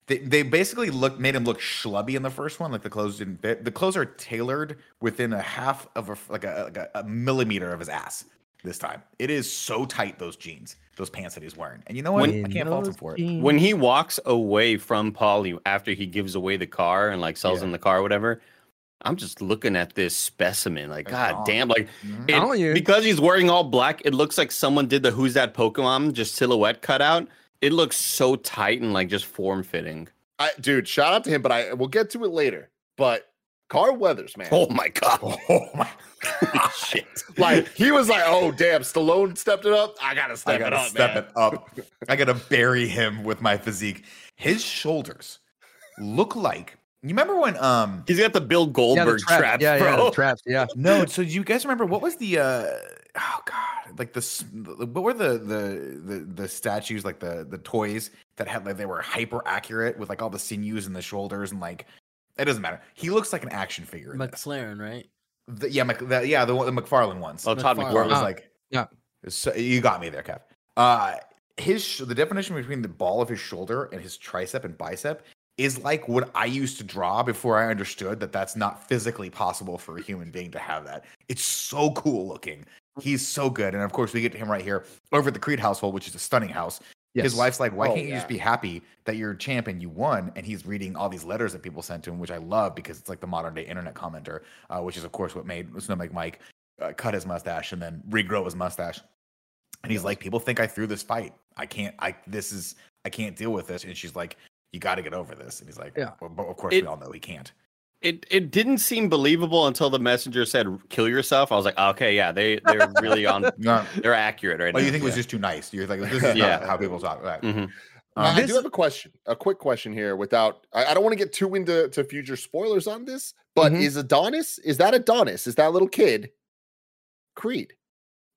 They, they basically look made him look schlubby in the first one, like the clothes didn't fit. The clothes are tailored within a half of a like a, like a, a millimeter of his ass. This time, it is so tight those jeans, those pants that he's wearing, and you know what? I can't fault him for it. when he walks away from Paulie after he gives away the car and like sells Yeah. him the car or whatever, I'm just looking at this specimen. Like, That's god wrong. damn, like it- you. because he's wearing all black, it looks like someone did the Who's That Pokemon just silhouette cutout. It looks so tight and like just form fitting. I, dude, shout out to him, but I we'll get to it later. But Carl Weathers, man, Oh my god. Oh my Shit. like he was like, oh damn, Stallone stepped it up. I gotta step I gotta it up, step man. it up. I gotta bury him with my physique. His shoulders look like you remember when um He's got the Bill Yeah, the Goldberg trap- traps, yeah, yeah, the traps. Yeah. no so do you guys remember what was the uh oh god like the what were the the the, the statues like the the toys that had like they were hyper accurate with like all the sinews and the shoulders and like it doesn't matter he looks like an action figure in. McLaren, right? The- yeah Mc, the, yeah the, one- the McFarlane ones Oh, Todd McFarlane. was Ah, like yeah. so you got me there Kev uh his sh- the definition between the ball of his shoulder and his tricep and bicep is like what I used to draw before I understood that that's not physically possible for a human being to have that. It's so cool looking. He's so good. And of course, we get to him right here over at the Creed household, which is a stunning house. His wife's like, Why Oh, can't you just be happy that you're champ and you won? And he's reading all these letters that people sent to him, which I love because it's like the modern day internet commenter, uh, which is, of course, what made Snow Bike Mike uh, cut his mustache and then regrow his mustache. And he's like, People think I threw this fight. I can't, I, this is, I can't deal with this. And she's like, You got to get over this. And he's like, Yeah. well, but of course, It- we all know he can't. It it didn't seem believable until the messenger said kill yourself. I was like, okay, yeah, they they're really on No, they're accurate right well, now. you think it was just too nice. You're like, This is Yeah. not how people talk. Right. Mhm. Um, I do have a question, a quick question here. Without, I, I don't want to get too into to future spoilers on this, but Mhm. is Adonis? Is that Adonis? Is that little kid? Creed,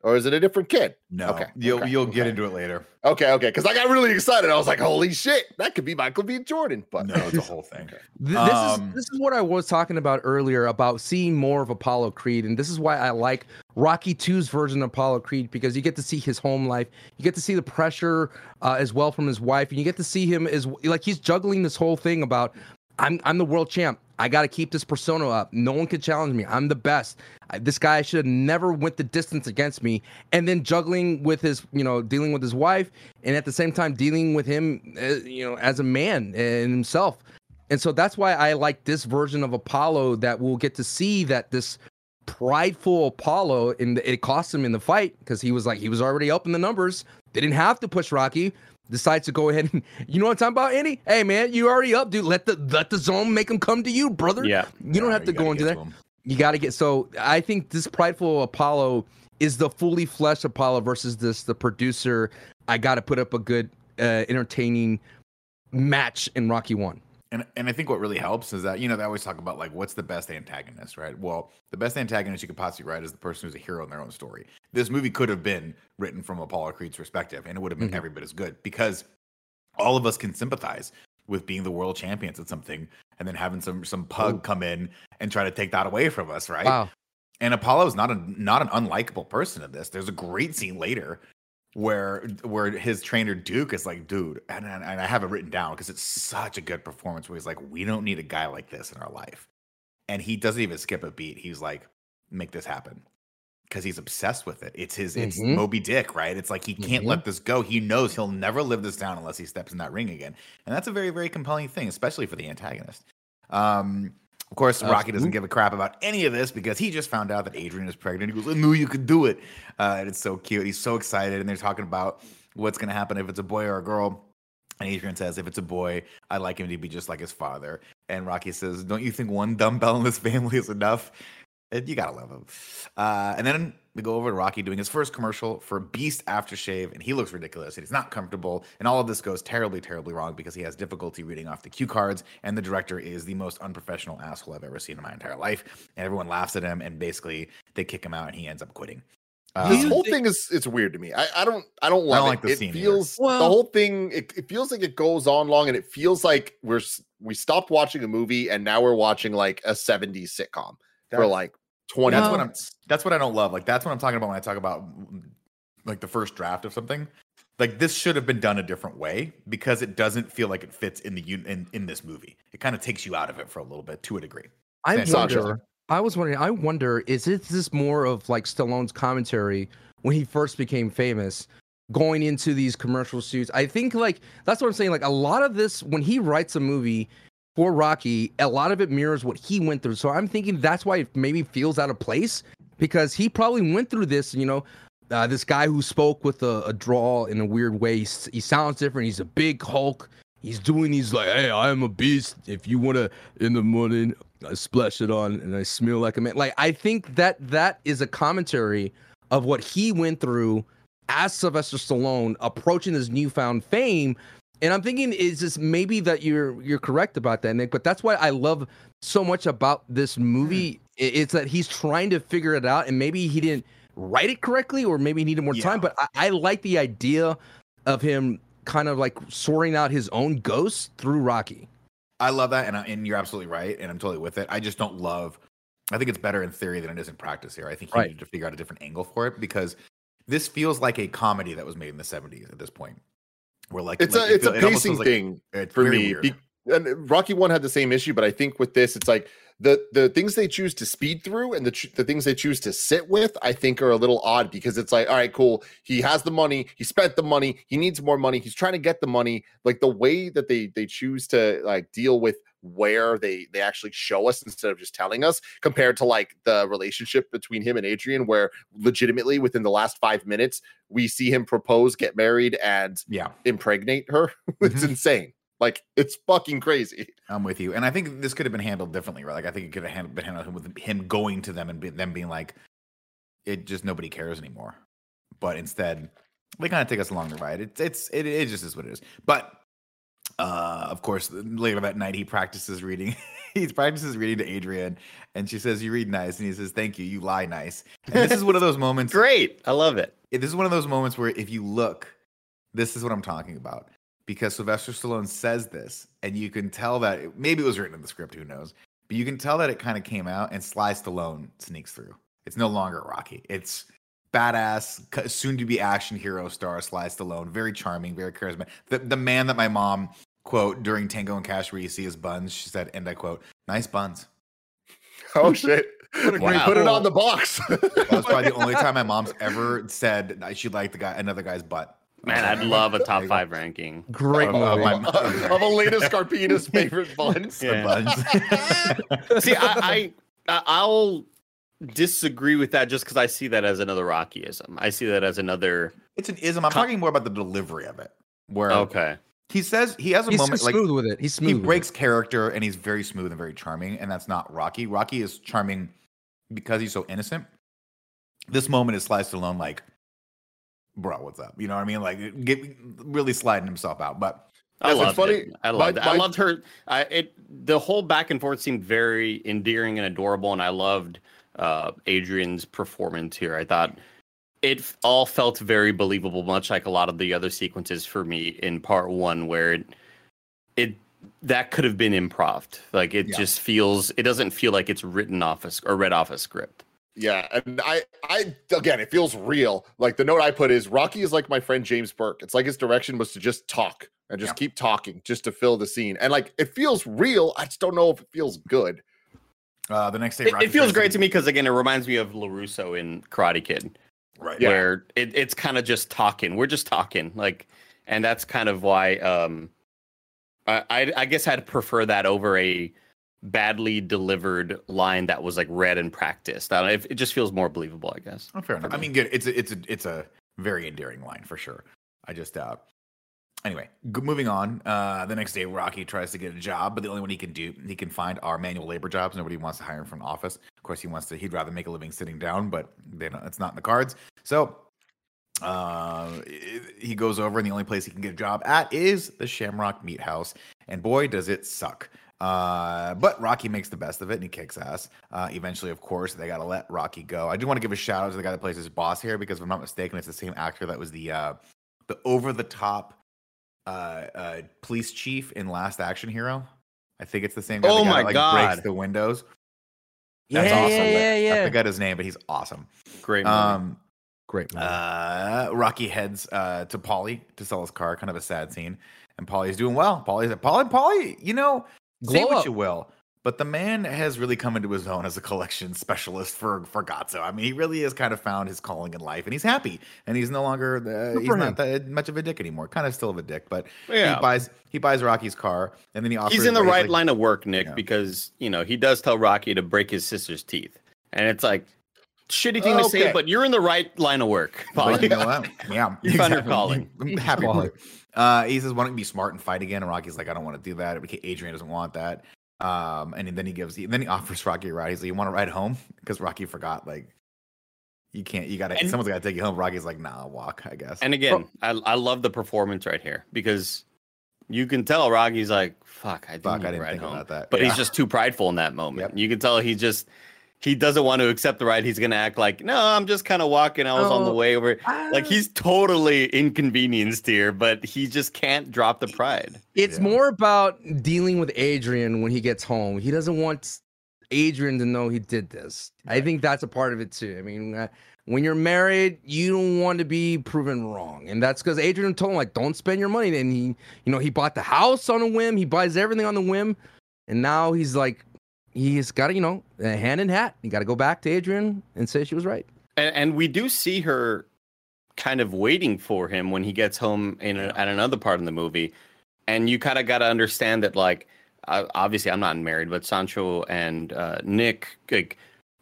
or is it a different kid? no, Okay, you'll okay, you'll get okay. into it later. Okay, okay, because I got really excited. I was like, "Holy shit, that could be Michael B. Jordan!" But No, it's a whole thing. Th- This Um, is this is what I was talking about earlier about seeing more of Apollo Creed, and this is why I like Rocky 2's version of Apollo Creed because you get to see his home life, you get to see the pressure uh, as well from his wife, and you get to see him as like he's juggling this whole thing about I'm I'm the world champ. I got to keep this persona up. No one can challenge me. I'm the best. I, this guy should have never went the distance against me. And then juggling with his, you know, dealing with his wife, and at the same time dealing with him, uh, you know, as a man and himself. And so that's why I like this version of Apollo that we'll get to see that this prideful Apollo and it cost him in the fight because he was like he was already up in the numbers. They didn't have to push Rocky. Decides to go ahead and you know what I'm talking about, Andy? Hey man, you already up, dude. Let the let the zone make him come to you, brother. Yeah. You don't No, have to go into that. to. You got to get so. I think this prideful Apollo is the fully fleshed Apollo versus this the producer. I got to put up a good, uh, entertaining match in Rocky One. And and I think what really helps is that you know they always talk about like what's the best antagonist, right? Well, the best antagonist you could possibly write is the person who's a hero in their own story. This movie could have been written from Apollo Creed's perspective, and it would have been Mhm. every bit as good because all of us can sympathize with being the world champions at something, and then having some some pug come in and try to take that away from us, right? Wow. And Apollo's not a not an unlikable person in this. There's a great scene later where where his trainer Duke is like, dude, and, and, and I have it written down because it's such a good performance where he's like, we don't need a guy like this in our life. And he doesn't even skip a beat. He's like, make this happen. Because he's obsessed with it. It's his it's Mhm. Moby Dick, right? It's like he can't Mhm. let this go. He knows he'll never live this down unless he steps in that ring again. And that's a very, very compelling thing, especially for the antagonist. Um, of course, Rocky doesn't give a crap about any of this because he just found out that Adrian is pregnant. He goes, I knew you could do it. Uh, and it's so cute. He's so excited. And they're talking about what's going to happen if it's a boy or a girl. And Adrian says, if it's a boy, I'd like him to be just like his father. And Rocky says, don't you think one dumbbell in this family is enough? And you gotta love him. Uh, and then we go over to Rocky doing his first commercial for Beast aftershave, and he looks ridiculous and he's not comfortable. And all of this goes terribly, terribly wrong because he has difficulty reading off the cue cards. And the director is the most unprofessional asshole I've ever seen in my entire life. And everyone laughs at him, and basically they kick him out, and he ends up quitting. this Um, whole thing is it's weird to me. I, I don't I don't love like it. the it scene either. feels Well- the whole thing. It, it feels like it goes on long, and it feels like we're we stopped watching a movie and now we're watching like a '70s sitcom for That's- like 20 that's oh. what I'm. That's what I don't love. Like that's what I'm talking about when I talk about like the first draft of something. Like this should have been done a different way because it doesn't feel like it fits in the un- in in this movie. It kind of takes you out of it for a little bit to a degree. I Sandra. wonder. I was wondering. I wonder is it this more of like Stallone's commentary when he first became famous, going into these commercial shoots? I think like that's what I'm saying. Like a lot of this when he writes a movie for Rocky, a lot of it mirrors what he went through. So I'm thinking that's why it maybe feels out of place because he probably went through this. You know, uh, this guy who spoke with a, a drawl in a weird way. He, he sounds different. He's a big Hulk. he's doing these like, hey, I am a beast. If you wanna in the morning, I splash it on and I smell like a man. Like I think that that is a commentary of what he went through as Sylvester Stallone approaching his newfound fame. And I'm thinking is this maybe that you're you're correct about that, Nick. But that's why I love so much about this movie. Hmm. It's that he's trying to figure it out, and maybe he didn't write it correctly, or maybe he needed more time. But I, I like the idea of him kind of like sorting out his own ghost through Rocky. I love that, and I, and you're absolutely right, and I'm totally with it. I just don't love. I think it's better in theory than it is in practice here. I think he Right. needed to figure out a different angle for it because this feels like a comedy that was made in the 70s at this point. Where like It's like, a it it's a it pacing like- thing it's for me. Be- and Rocky One had the same issue, but I think with this, it's like the the things they choose to speed through and the the things they choose to sit with, I think are a little odd because it's like, all right, cool. He has the money, he spent the money, he needs more money, he's trying to get the money. Like the way that they they choose to like deal with where they they actually show us instead of just telling us compared to like the relationship between him and Adrian where legitimately within the last 5 minutes we see him propose get married and yeah, impregnate her. it's Mhm. insane. Like it's fucking crazy. I'm with you, and I think this could have been handled differently. Right? Like I think it could have hand- been handled with him going to them and be, them being like, "It just nobody cares anymore." But instead, they kind of take us along the ride. It's it's it, it just is what it is. But uh, of course, later that night, he practices reading. he practices reading to Adrian, and she says, "You read nice," and he says, "Thank you. You lie nice." And this is one of those moments. Great. I love it. this is one of those moments where if you look, this is what I'm talking about. Because Sylvester Stallone says this, and you can tell that it- maybe it was written in the script, who knows? But you can tell that it kind of came out, and Sly Stallone sneaks through. It's no longer Rocky. It's badass, soon to be action hero star Sly Stallone. Very charming, very charismatic. The, the man that my mom, quote, during Tango and Cash, where you see his buns, she said, and I quote, nice buns. Oh shit. What a great Put it on the box. That was probably the only time my mom's ever said she liked the guy, another guy's butt. Man, I'd love a top five ranking. Great Of- of movie. my- of Elena Scarpina's favorite buns. The Yeah. buns. See, I, I I- I'll disagree with that just because I see that as another Rockyism. I see that as another. It's an ism. I'm talking more about the delivery of it. Where Okay. He says he has a He's moment so like smooth with it. He's smooth. he breaks character and he's very smooth and very charming, and that's not Rocky. Rocky is charming because he's so innocent. This moment is Sly Stallone like, bro, what's up? You know what I mean? Like, get, really sliding himself out. But I Yes, it's loved funny. it. I My- loved it. I my- loved her. I it the whole back and forth seemed very endearing and adorable, and I loved uh, Adrian's performance here. I thought it all felt very believable, much like a lot of the other sequences for me in part one, where it it that could have been improv. Like it Yeah. just feels. It doesn't feel like it's written off a, s- or read off a script. Yeah, and I, I again, it feels real. Like the note I put is Rocky is like my friend James Burke. It's like his direction was to just talk and just Yeah. keep talking, just to fill the scene. And like it feels real. I just don't know if it feels good. uh, the next day, It, Rocky it feels great to me because again, it reminds me of Larusso in Karate Kid. Right. Yeah. where it, it's kind of just talking. We're just talking, like, and that's kind of why um, I, I I guess I'd prefer that over a badly delivered line that was like read and practiced. I don't know, it, it just feels more believable, I guess. Oh, fair enough. I mean, good. It's a, it's a, it's a very endearing line for sure. I just, uh, anyway, moving on. Uh, the next day, Rocky tries to get a job, but the only one he can do, he can find are manual labor jobs. Nobody wants to hire him from office. Of course, he wants to. He'd rather make a living sitting down, but they it's not in the cards. So, uh, he goes over, and the only place he can get a job at is the Shamrock Meat House. And boy, does it suck. Uh, but Rocky makes the best of it and he kicks ass. Uh, eventually, of course, they got to let Rocky go. I do want to give a shout out to the guy that plays his boss here because if I'm not mistaken, it's the same actor that was the uh, the over the top uh, uh, police chief in Last Action Hero. I think it's the same guy. Oh the guy my that, like, God. Breaks the windows. Yeah, That's awesome. yeah, yeah, I forgot his name, but he's awesome. Great. movie. Um, Great. movie. uh, Rocky heads uh, to Paulie to sell his car. Kind of a sad scene. And Paulie's doing well. Paulie's a Paulie, Paulie, you know, say what up. you will, but the man has really come into his own as a collection specialist for for Gazzo. I mean, he really has kind of found his calling in life, and he's happy. And he's no longer uh, he's for not that much of a dick anymore. Kind of still of a dick, but Yeah. he buys he buys Rocky's car, and then he offers. He's in the right like- line of work, Nick, Yeah. because you know he does tell Rocky to break his sister's teeth, and it's like shitty thing to say, but you're in the right line of work. But you know what? Yeah, You found your calling. I'm happy for. Uh, he says, "Why don't you be smart and fight again?" And Rocky's like, "I don't want to do that." Adrian doesn't want that. Um, and then he gives, then he offers Rocky a ride. He's like, "You want to ride home?" Because Rocky forgot, like, you can't. You gotta. And- someone's gotta take you home. Rocky's like, "Nah, I'll walk." I guess. And again, I, I love the performance right here because you can tell Rocky's like, fuck, I, do Fuck, need I to didn't ride think home. about that. But Yeah. he's just too prideful in that moment. Yep. You can tell he just he doesn't want to accept the ride. He's gonna act like, no, I'm just kind of walking. I was on the Oh, way over. Like he's totally inconvenienced here, but he just can't drop the pride. It's Yeah. more about dealing with Adrian when he gets home. He doesn't want Adrian to know he did this. I think that's a part of it too. I mean, uh, when you're married, you don't want to be proven wrong, and that's because Adrian told him like, "Don't spend your money." And he, you know, he bought the house on a whim. He buys everything on the whim, and now he's like, he's got to, you know, a hand in hat. You got to go back to Adrian and say she was right. And, and we do see her kind of waiting for him when he gets home in a, at another part of the movie, and you kind of got to understand that like uh, obviously I'm not married, but Sancho and uh, Nick, like,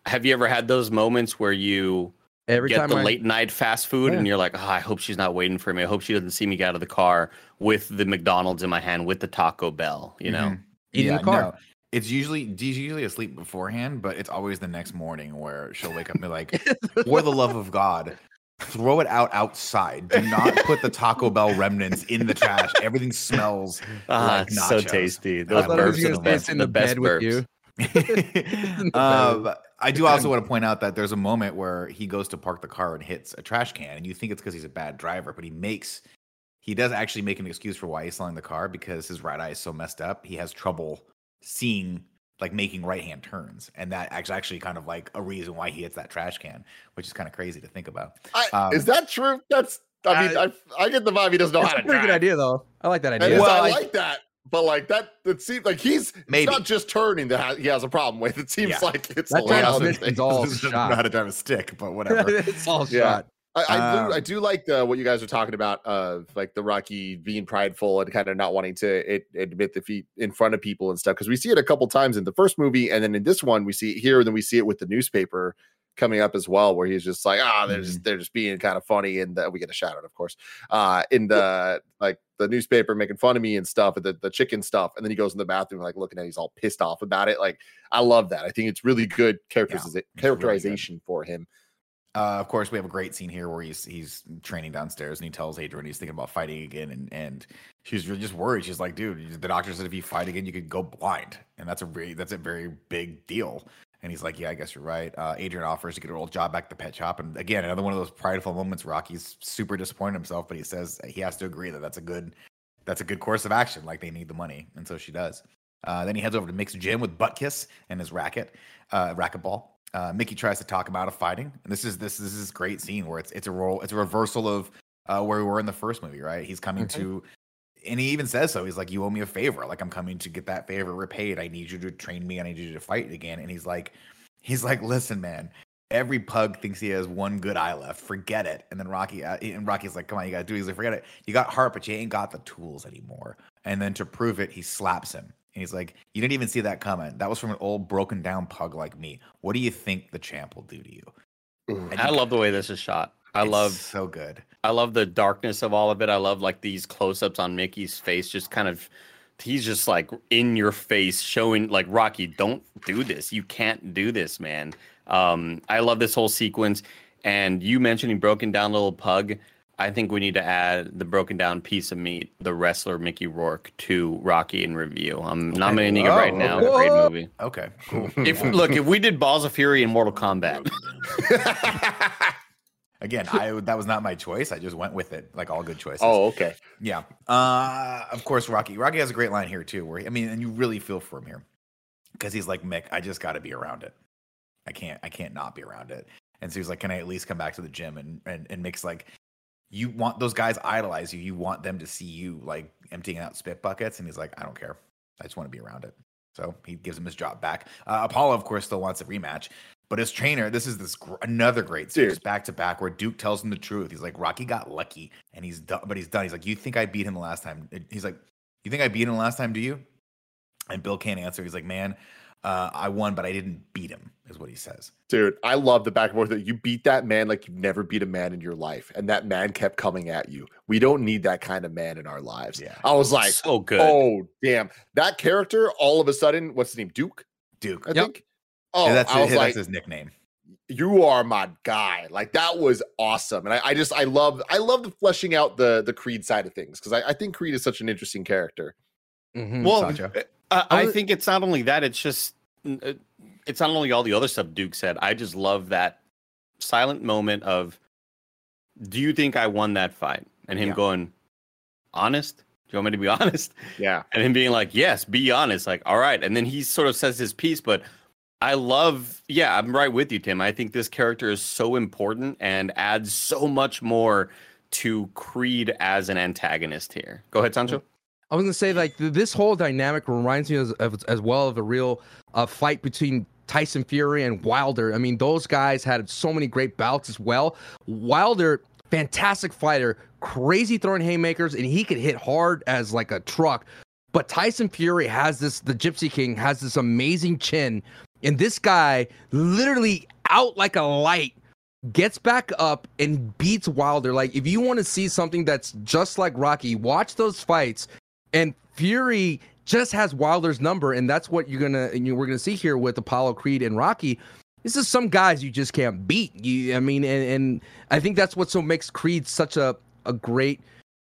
have you ever had those moments where you Every get time the I, late night fast food and you're like, oh, I hope she's not waiting for me. I hope she doesn't see me get out of the car with the McDonald's in my hand with the Taco Bell, you know? Mhm. Eat in the car. It's usually she's usually asleep beforehand, but it's always the next morning where she'll wake up and be like, "For the love of God, throw it out outside. Do not put the Taco Bell remnants in the trash. Everything smells Ah, like so tasty. Those burps are the best. in The the best bed with burps. you. um, I do also want to point out that there's a moment where he goes to park the car and hits a trash can, and you think it's because he's a bad driver, but he makes he does actually make an excuse for why he's selling the car because his right eye is so messed up. He has trouble seeing like making right hand turns, and that actually actually kind of like a reason why he hits that trash can, which is kind of crazy to think about. I, Um, is that true? That's. I mean, I, I get the vibe he doesn't know That's how a to pretty drive. good idea, though. I like that idea. it's- Well, I I- like that, but like that, it seems like he's Maybe. not just turning that he has a problem with. It seems Yeah. like it's That a lot of other transmission's things. all doesn't know how to drive a stick, but whatever. it's all Yeah. shot. I, I, do, I Um, do like the what you guys are talking about of like the Rocky being prideful and kind of not wanting to it, admit defeat in front of people and stuff because we see it a couple times in the first movie and then in this one we see it here and then we see it with the newspaper coming up as well where he's just like ah they're just they're just being kind of funny and uh, we get a shout out of course uh in the like the newspaper making fun of me and stuff and the, the chicken stuff and then he goes in the bathroom like looking at it, he's all pissed off about it like I love that I think it's really good characteriza- good. characterization for him Uh, of course, we have a great scene here where he's he's training downstairs and he tells Adrian he's thinking about fighting again, and and she's really just worried. She's like, "Dude, the doctor said if you fight again, you could go blind, and that's a very that's a very big deal." And he's like, "Yeah, I guess you're right." Uh, Adrian offers to get her old job back at the pet shop, and again, another one of those prideful moments. Rocky's super disappointed himself, but he says he has to agree that that's a good that's a good course of action. Like they need the money, and so she does. Uh, then he heads over to Mick's gym with Butkus and his racket, uh, racquetball. Uh, Mickey tries to talk him out of fighting, and this is this, this is this great scene where it's it's a role it's a reversal of uh, where we were in the first movie, right? He's coming to, and he even says so. He's like, "You owe me a favor. Like I'm coming to get that favor repaid. I need you to train me. I need you to fight again." And he's like, he's like, "Listen, man." Every pug thinks he has one good eye left. Forget it. And then Rocky uh, and Rocky's like, "Come on, you gotta do." it." He's like, "Forget it. You got heart, but you ain't got the tools anymore." And then to prove it, he slaps him. And he's like, You didn't even see that coming. That was from an old broken down pug like me. What do you think the champ will do to you? And I love the way this is shot. I it's love so good. I love the darkness of all of it. I love like these close-ups on Mickey's face, just kind of he's just like in your face, showing like Rocky, don't do this. You can't do this, man. Um, I love this whole sequence. And you mentioning broken down little pug. I think we need to add the broken down piece of meat, the wrestler Mickey Rourke, to Rocky in review. I'm nominating it right Oh, now. okay. Great movie. Okay, cool. If look, if we did Balls of Fury in Mortal Kombat, Again, I that was not my choice. I just went with it, like all good choices. oh okay Yeah. Uh of course Rocky. Rocky has a great line here too, where he, I mean, and you really feel for him here. Because he's like, Mick, I just gotta be around it. I can't I can't not be around it. And so he's like, Can I at least come back to the gym? And and, and Mick's like, You want those guys idolize you. You want them to see you like emptying out spit buckets. And he's like, I don't care. I just want to be around it. So he gives him his job back. Uh, Apollo, of course, still wants a rematch. But his trainer, this is this gr- another great series back to back where Duke tells him the truth. He's like, Rocky got lucky, and he's done. But he's done. He's like, you think I beat him the last time? He's like, you think I beat him the last time? Do you? And Bill can't answer. He's like, man, Uh, I won, but I didn't beat him, is what he says. Dude, I love the back and forth that you beat that man like you've never beat a man in your life, and that man kept coming at you. We don't need that kind of man in our lives. Yeah. I was like, so good. oh damn, that character. All of a sudden, what's his name? Duke, Duke. I Yep. think. Oh, that's, I his, was that's his nickname. you are my guy. Like that was awesome, and I, I just I love I love the fleshing out the the Creed side of things because I, I think Creed is such an interesting character. Mhm. Well, Sancho. uh, I was- think it's not only that; it's just uh, it's not only all the other stuff Duke said. I just love that silent moment of, "Do you think I won that fight?" And him Yeah. going, "Honest? Do you want me to be honest?" Yeah, And him being like, "Yes, be honest." Like, all right. And then he sort of says his piece, but I love. Yeah, I'm right with you, Tim. I think this character is so important and adds so much more to Creed as an antagonist here. Go ahead, Sancho. I was gonna say like th- this whole dynamic reminds me as, as well of a real uh, fight between Tyson Fury and Wilder. I mean, those guys had so many great bouts as well. Wilder, fantastic fighter, crazy throwing haymakers, and he could hit hard as like a truck. But Tyson Fury has this, the Gypsy King has this amazing chin, and this guy literally out like a light gets back up and beats Wilder. Like, if you want to see something that's just like Rocky, watch those fights. And Fury just has Wilder's number, and that's what you're gonna and you we're gonna see here with Apollo Creed and Rocky. This is some guys you just can't beat. You, I mean, and, and I think that's what so makes Creed such a a great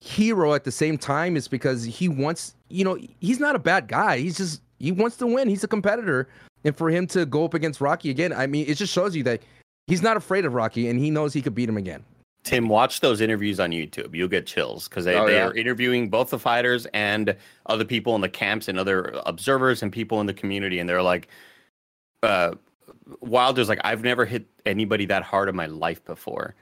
hero at the same time is because he wants, you know, he's not a bad guy. He's just he wants to win. He's a competitor, and for him to go up against Rocky again, I mean, it just shows you that he's not afraid of Rocky, and he knows he could beat him again. Tim, watch those interviews on YouTube. You'll get chills because they, Oh, they yeah? are interviewing both the fighters and other people in the camps and other observers and people in the community. And they're like, uh, Wilder's like, I've never hit anybody that hard in my life before.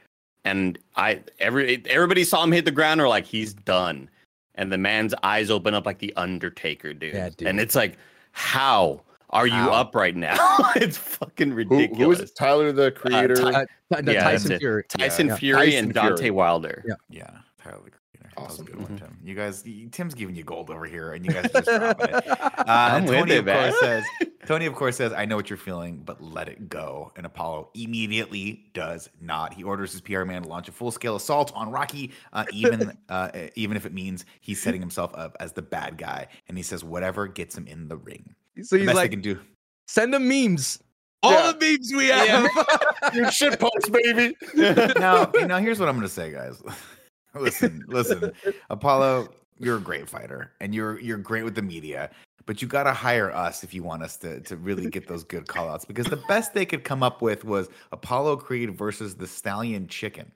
And I every everybody saw him hit the ground or like he's done. And the man's eyes open up like the Undertaker, dude. Yeah, dude. And it's like, how are you How? up right now? it's fucking who, ridiculous. who is it? Tyler the Creator? Ty- Uh, the Yeah, Tyson. Fury. Tyson Yeah. Fury Tyson and Deontay Fury. Wilder. Yeah. Yeah, Tyler the Creator. That was a Awesome. good one, Mhm. Tim. You guys, Tim's giving you gold over here, and you guys are just dropping it. Uh, I'm with Tony, it, of man. course, says. Tony, of course, says, "I know what you're feeling, but let it go." And Apollo immediately does not. He orders his PR man to launch a full-scale assault on Rocky, uh, even uh, even if it means he's setting himself up as the bad guy. And he says, "Whatever gets him in the ring." So The he's like, can do. send them memes. All Yeah. the memes we have. Dude, shit post, baby. now, now here's what I'm gonna say, guys. listen, listen, Apollo, you're a great fighter, and you're you're great with the media. But you gotta hire us if you want us to to really get those good callouts. Because the best they could come up with was Apollo Creed versus the Stallion Chicken.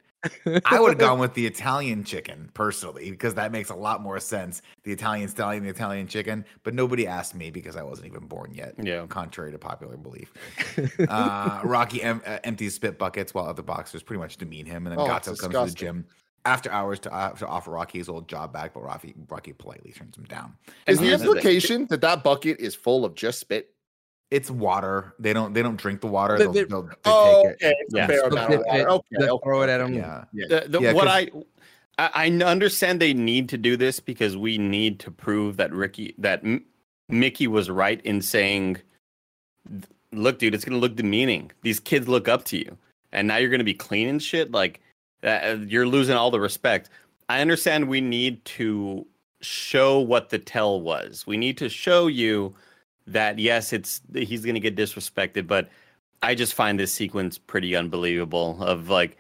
I would have gone with the Italian chicken personally, because that makes a lot more sense. The Italian stallion, and the Italian chicken. But nobody asked me because I wasn't even born yet. Yeah. Contrary to popular belief. Uh, Rocky em- uh, empties spit buckets while other boxers pretty much demean him, and then Oh, Gazzo comes to the gym after hours to, uh, to offer Rocky his old job back, but Rocky Rocky politely turns him down. Is And the here's the thing. implication that that bucket is full of just spit? It's water. They don't they don't drink the water. They- They'll, they- they'll, Oh, take it. okay. It's a Yeah. fair They'll amount of water. Okay, they'll okay, throw it at them. him. Yeah. Yeah. The, the, Yeah, what 'cause- I, I I understand they need to do this because we need to prove that Ricky that M- Mickey was right in saying, "Look, dude, it's gonna look demeaning. These kids look up to you, and now you're gonna be clean and shit. Like, uh, you're losing all the respect." I understand we need to show what the tell was. We need to show you that yes, it's he's gonna get disrespected, but I just find this sequence pretty unbelievable. Of like,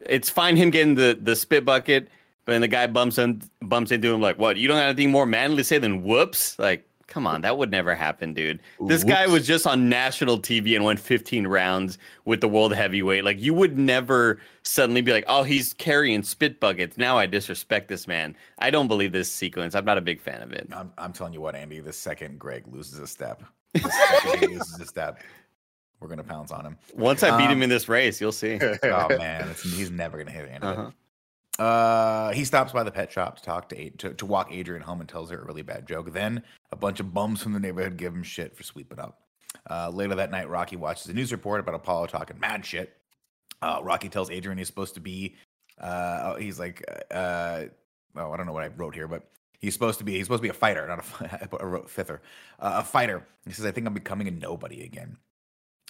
it's fine him getting the the spit bucket, but then the guy bumps him bumps into him like, "What? You don't have anything more manly to say than whoops?" Like, come on, that would never happen, dude. This guy was just on national TV and went 15 rounds with the world heavyweight. Like, you would never suddenly be like, "Oh, he's carrying spit buckets. Now I disrespect this man." I don't believe this sequence. I'm not a big fan of it. I'm, I'm telling you what, Andy. The second Greg loses a step, the second he loses a step, we're gonna pounce on him. Once I beat him Um, in this race, you'll see. Oh man, it's, he's never gonna hit Andy. Uh-huh. Uh, he stops by the pet shop to talk to, to to walk Adrian home and tells her a really bad joke. Then a bunch of bums from the neighborhood give him shit for sweeping up. Uh, later that night, Rocky watches a news report about Apollo talking mad shit. Uh, Rocky tells Adrian he's supposed to be. Uh, he's like, uh, oh, I don't know what I wrote here, but He's supposed to be he's supposed to be a fighter, not a I wrote fifter, uh, a fighter. He says, "I think I'm becoming a nobody again."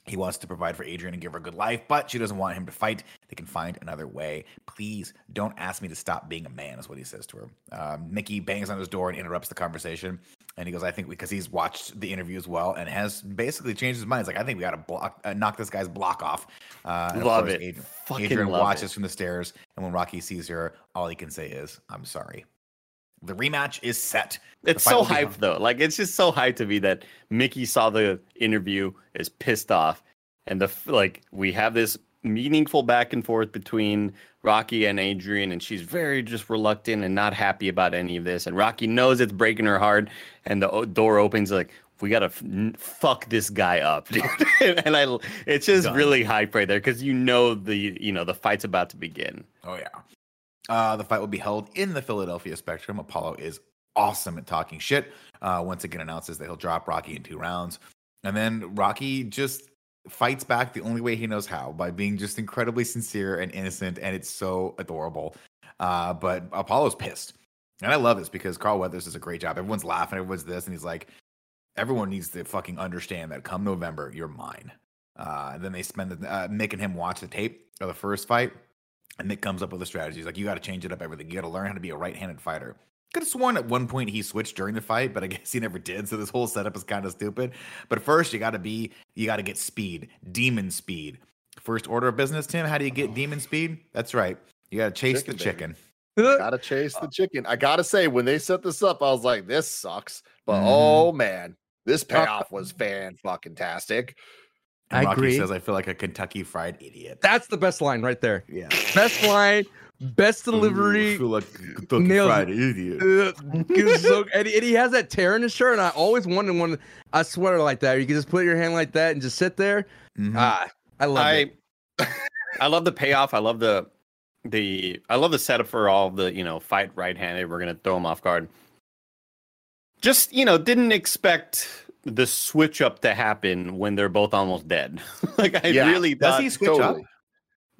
He wants to provide for Adrian and give her a good life, but she doesn't want him to fight. They can find another way. Please don't ask me to stop being a man, is what he says to her. Um, Mickey bangs on his door and interrupts the conversation. And he goes, I think because he's watched the interview as well and has basically changed his mind. He's like, I think we got to block, uh, knock this guy's block off. Uh, and of Love course, it. Adrian, Fucking Adrian love watches it. from the stairs. And when Rocky sees her, all he can say is, I'm sorry. The rematch is set. It's so hyped though. Like it's just so hyped to me that Mickey saw the interview, is pissed off, and the like we have this meaningful back and forth between Rocky and Adrian, and she's very just reluctant and not happy about any of this. And Rocky knows it's breaking her heart, and the door opens like we gotta f- fuck this guy up, dude. and I, it's just Done. really hype right there because you know the you know the fight's about to begin. Oh yeah. Uh, the fight will be held in the Philadelphia Spectrum. Apollo is awesome at talking shit. Uh, once again, announces that he'll drop Rocky in two rounds, and then Rocky just fights back the only way he knows how by being just incredibly sincere and innocent, and it's so adorable. Uh, but Apollo's pissed, and I love this because Carl Weathers does a great job. Everyone's laughing, everyone's this, and he's like, everyone needs to fucking understand that come November, you're mine. Uh, and then they spend the, uh, and him watch the tape of the first fight. And Mick comes up with a strategy. He's like, you got to change it up everything. You got to learn how to be a right handed fighter. Could have sworn at one point he switched during the fight, but I guess he never did. So this whole setup is kind of stupid. But first, you got to be, you got to get speed, demon speed. First order of business, Tim. How do you get demon speed? That's right. You got to chase Chicken, the baby. chicken. Gotta chase the chicken. I gotta say, when they set this up, I was like, this sucks. But Mhm. oh man, this payoff was fan fucking tastic. And I Rocky agree. says, I feel like a Kentucky fried idiot. That's the best line right there. Yeah. Best line, best delivery. I feel like a Kentucky Nails fried idiot. Uh, so- and, and he has that tear in his shirt, and I always wanted one a sweater like that. You can just put your hand like that and just sit there. Mhm. Ah, I love I it. I love the payoff. I love the the I love the setup for all the you know fight right handed. We're gonna throw him off guard. Just you know, didn't expect the switch up to happen when they're both almost dead. like I Yeah. really Does he switch up?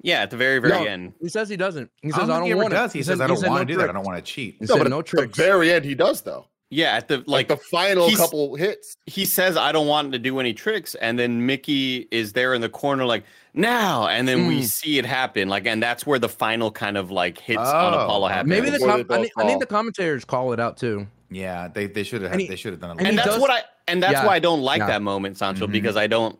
yeah, at the very very No. end. He says he doesn't. He I says don't I don't want does. it. He, says, I don't said want no to do that. I don't want to cheat. He No, said but no at tricks. the very end, he does though. Yeah, at the Like, like the final couple hits. he says I don't want to do any tricks, and then Mickey is there in the corner like now, and then we Mm. see it happen. Like, and that's where the final kind of like hits on Oh, Apollo happens. Maybe the com- I, both think, I think the commentators call it out too. Yeah, they they should have And he- they should have done a and and that's does- what I and that's Yeah. why I don't like Yeah. that moment, Sancho, Mhm. because I don't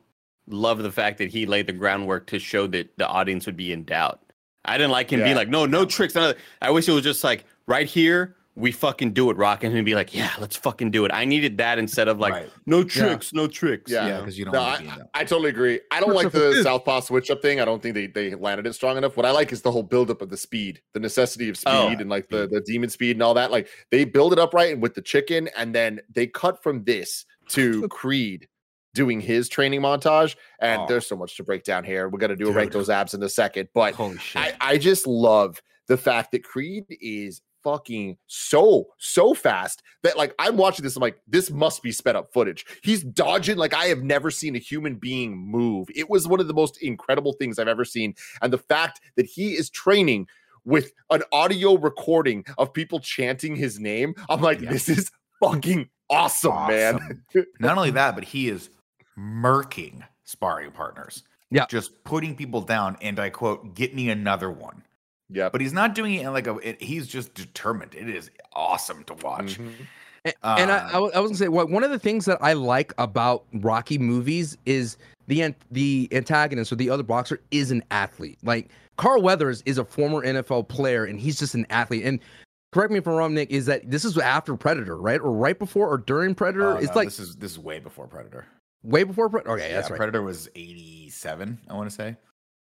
love the fact that he laid the groundwork to show that the audience would be in doubt. I didn't like him being like, no, no tricks. None of. I wish it was just like right here, we fucking do it, Rock, and he'd be like, yeah, let's fucking do it. I needed that instead of like, Right. no tricks, no tricks. Yeah. you yeah because you don't No, want I, be in. I totally agree. I don't like the southpaw switch up thing. I don't think they, they landed it strong enough. What I like is the whole buildup of the speed, the necessity of oh, speed, Oh. and like the, the demon speed and all that. Like they build it up right and with the chicken, and then they cut from this to Creed doing his training montage. And Oh. there's so much to break down here. We're gonna do a rank those abs in a second, but Holy shit! I, I just love the fact that Creed is fucking so so fast that like I'm watching this I'm like this must be sped up footage. He's dodging like I have never seen a human being move. It was one of the most incredible things I've ever seen and the fact that he is training with an audio recording of people chanting his name. I'm like Yeah. this is fucking awesome, man. Not only that, but he is murking sparring partners. Yeah. just putting people down, and I quote, "Get me another one." Yeah. But he's not doing it in like a. It, he's just determined. It is awesome to watch. Mhm. A- and I, Uh, I, I was gonna say what one of the things that I like about Rocky movies is the an- the antagonist or the other boxer is an athlete. Like Carl Weathers is a former NFL player and he's just an athlete. And correct me if I'm wrong, Nick, is that this is after Predator, right? Or right before or during Predator? Oh, it's no, like this is this is way before Predator. way before Predator. Okay, that's right. Predator was eighty seven. I want to say.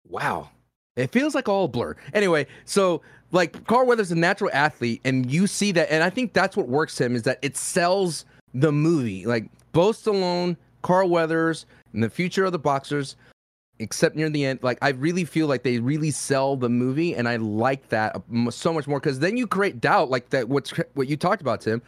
Wow. It feels like all blur. Anyway, so like Carl Weathers a natural athlete, and you see that, and I think that's what works him is that it sells the movie. Like both Stallone, Carl Weathers, and the future of the boxers, except near the end. Like I really feel like they really sell the movie, and I like that so much more because then you create doubt, like that. What's what you talked about, Tim?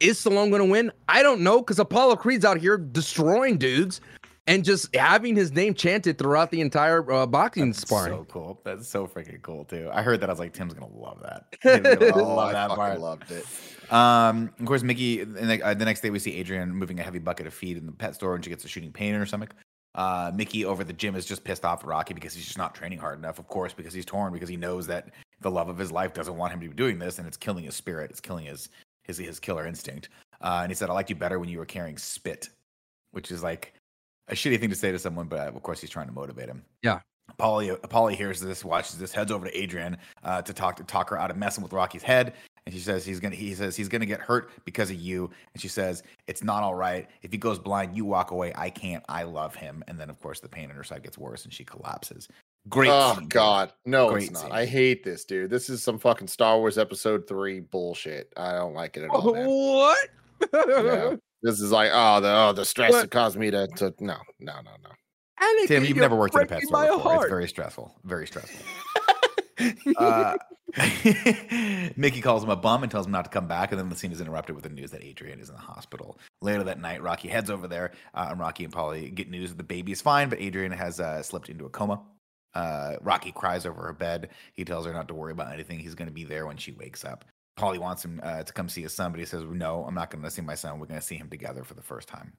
Is Stallone going to win? I don't know because Apollo Creed's out here destroying dudes. And just having his name chanted throughout the entire uh, boxing That's sparring. So cool. That's so freaking cool too. I heard that. I was like, Tim's gonna love that. Tim's gonna Oh, love I that fucking part. loved it. Um, of course, Mickey. And the, uh, the next day, we see Adrian moving a heavy bucket of feed in the pet store, and she gets a shooting pain in her stomach. Uh, Mickey over the gym is just pissed off at Rocky because he's just not training hard enough. Of course, because he's torn because he knows that the love of his life doesn't want him to be doing this, and it's killing his spirit. It's killing his his his killer instinct. Uh, and he said, "I liked you better when you were carrying spit," which is like a shitty thing to say to someone, but of course, he's trying to motivate him. Yeah. Paulie, Paulie hears this, watches this, heads over to Adrian uh, to talk to talk her out of messing with Rocky's head, and she says he's gonna he says he's gonna get hurt because of you, and she says it's not all right if he goes blind, you walk away. I can't. I love him, and then of course the pain in her side gets worse, and she collapses. Great. Oh scene, dude. God, no, Great it's not. scene. I hate this, dude. This is some fucking Star Wars Episode Three bullshit. I don't like it at all. Man. what? Yeah. This is like, oh, the oh, the stress What? that caused me to, to no, no, no, no. Anakin, Tim, you've never worked in a pet store my before. It's very stressful. Very stressful. uh, Mickey calls him a bum and tells him not to come back, and then the scene is interrupted with the news that Adrian is in the hospital. Later that night, Rocky heads over there, uh, and Rocky and Paulie get news that the baby is fine, but Adrian has uh, slipped into a coma. Uh, Rocky cries over her bed. He tells her not to worry about anything. He's going to be there when she wakes up. Paulie wants him uh, to come see his son, but he says, "No, I'm not going to see my son. We're going to see him together for the first time."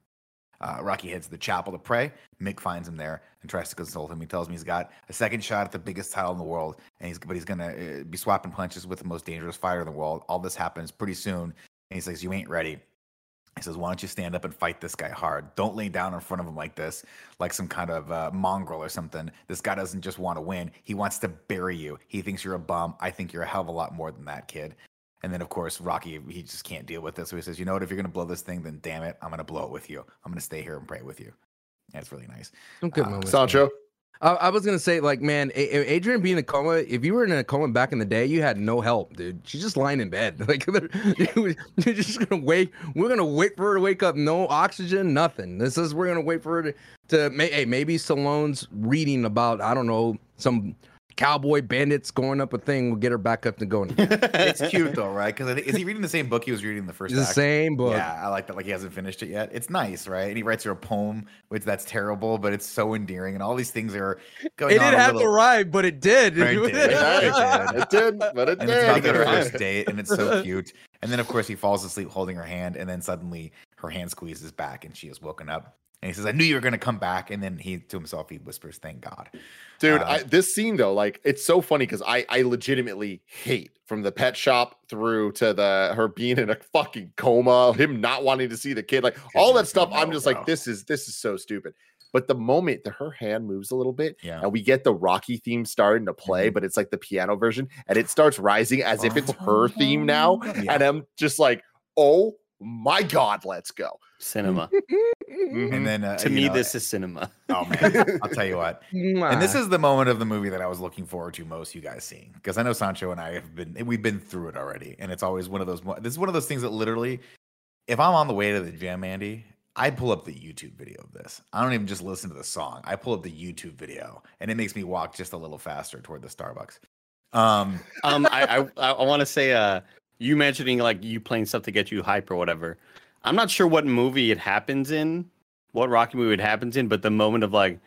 Uh, Rocky heads to the chapel to pray. Mick finds him there and tries to console him. He tells him he's got a second shot at the biggest title in the world, and he's but he's gonna uh, be swapping punches with the most dangerous fighter in the world. All this happens pretty soon, and he says, "You ain't ready." He says, "Why don't you stand up and fight this guy hard? Don't lay down in front of him like this, like some kind of uh, mongrel or something. This guy doesn't just want to win; he wants to bury you. He thinks you're a bum. I think you're a hell of a lot more than that, kid." And then, of course, Rocky, he just can't deal with this. So he says, You know what? If you're going to blow this thing, then damn it, I'm going to blow it with you. I'm going to stay here and pray with you. That's really nice. Some good Uh, moments. Sancho, I, I was gonna say, like, man, A- A- Adrian being in a coma. If you were in a coma back in the day, you had no help, dude. She's just lying in bed. Like, you're just gonna wait. We're gonna wait for her to wake up. No oxygen, nothing. This is we're gonna wait for her to. to may, hey, maybe Stallone's reading about I don't know some cowboy bandits going up a thing. will get her back up and going. Again. It's cute though, right? Because I think is he reading the same book he was reading in the first? It's the act? same book. Yeah, I like that. Like he hasn't finished it yet. It's nice, right? And he writes her a poem, which that's terrible, but it's so endearing, and all these things are going It didn't a have to little- rhyme, but it did. Right, it did. Hey, did. it did, but it and it's about did. their first date, and it's so cute. And then, of course, he falls asleep holding her hand, and then suddenly her hand squeezes back, and she is woken up. And he says, "I knew you were going to come back." And then he, to himself, he whispers, "Thank God." Dude, Uh, I, this scene though, like it's so funny because I I legitimately hate from the pet shop through to the her being in a fucking coma, him not wanting to see the kid, like all that stuff. I'm just bro. like, this is this is so stupid. But the moment that her hand moves a little bit Yeah. and we get the Rocky theme starting to play, Mhm. but it's like the piano version and it starts rising as if it's her theme now. Yeah. And I'm just like, oh my God, let's go. Cinema. And then, uh, to me, know, this is cinema. Oh man, I'll tell you what. And this is the moment of the movie that I was looking forward to most. You guys seeing because I know Sancho and I have been we've been through it already, and it's always one of those. This is one of those things that literally, if I'm on the way to the gym, Andy, I pull up the YouTube video of this. I don't even just listen to the song. I pull up the YouTube video, and it makes me walk just a little faster toward the Starbucks. Um, um, I I, I want to say, uh, you mentioning like you playing stuff to get you hype or whatever. I'm not sure what movie it happens in, what Rocky movie it happens in, but the moment of like,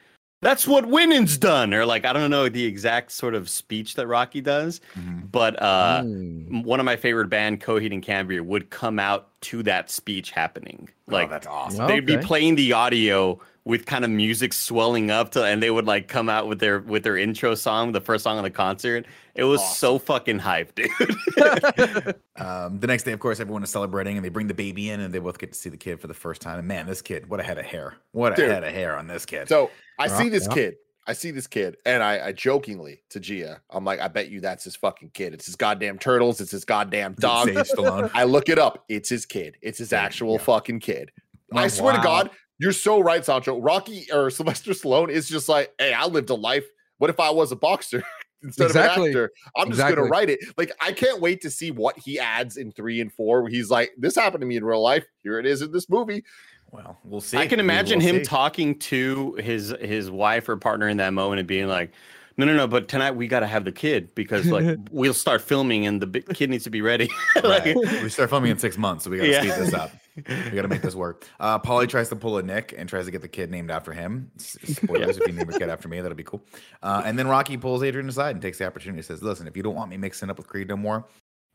that's what winning's done, or like I don't know the exact sort of speech that Rocky does, mhm. but uh, Mm. one of my favorite band, Coheed and Cambria, would come out to that speech happening. Like oh, that's awesome. Oh. they'd be playing the audio with kind of music swelling up to and they would like come out with their with their intro song the first song of the concert it was so fucking hyped dude Um, the next day, of course, everyone is celebrating, and they bring the baby in, and they both get to see the kid for the first time. And man, this kid, what a head of hair! What a Dude. head of hair on this kid. So I see Yeah, this yeah. kid. I see this kid, and I, I jokingly to Gia, I'm like, I bet you that's his fucking kid. It's his goddamn turtles. It's his goddamn dog. I look it up. It's his kid. It's his actual yeah. fucking kid. I Oh, swear to. God, you're so right, Sancho. Rocky or Sylvester Stallone is just like, hey, I lived a life. What if I was a boxer instead Exactly. of an actor? I'm just Exactly. gonna write it. Like, I can't wait to see what he adds in three and four. Where he's like, this happened to me in real life. Here it is in this movie. Well, we'll see. i can We imagine will him see. talking to his his wife or partner in that moment and being like no no no but tonight we got to have the kid because like we'll start filming and the big kid needs to be ready like we start filming in six months, so we got to Yeah. speed this up. We got to make this work. Uh, Paulie tries to pull a Nick and tries to get the kid named after him. Spoilers if you name a kid after me, that'll be cool. Uh, and then Rocky pulls Adrian aside and takes the opportunity. and Says, "Listen, if you don't want me mixing up with Creed no more,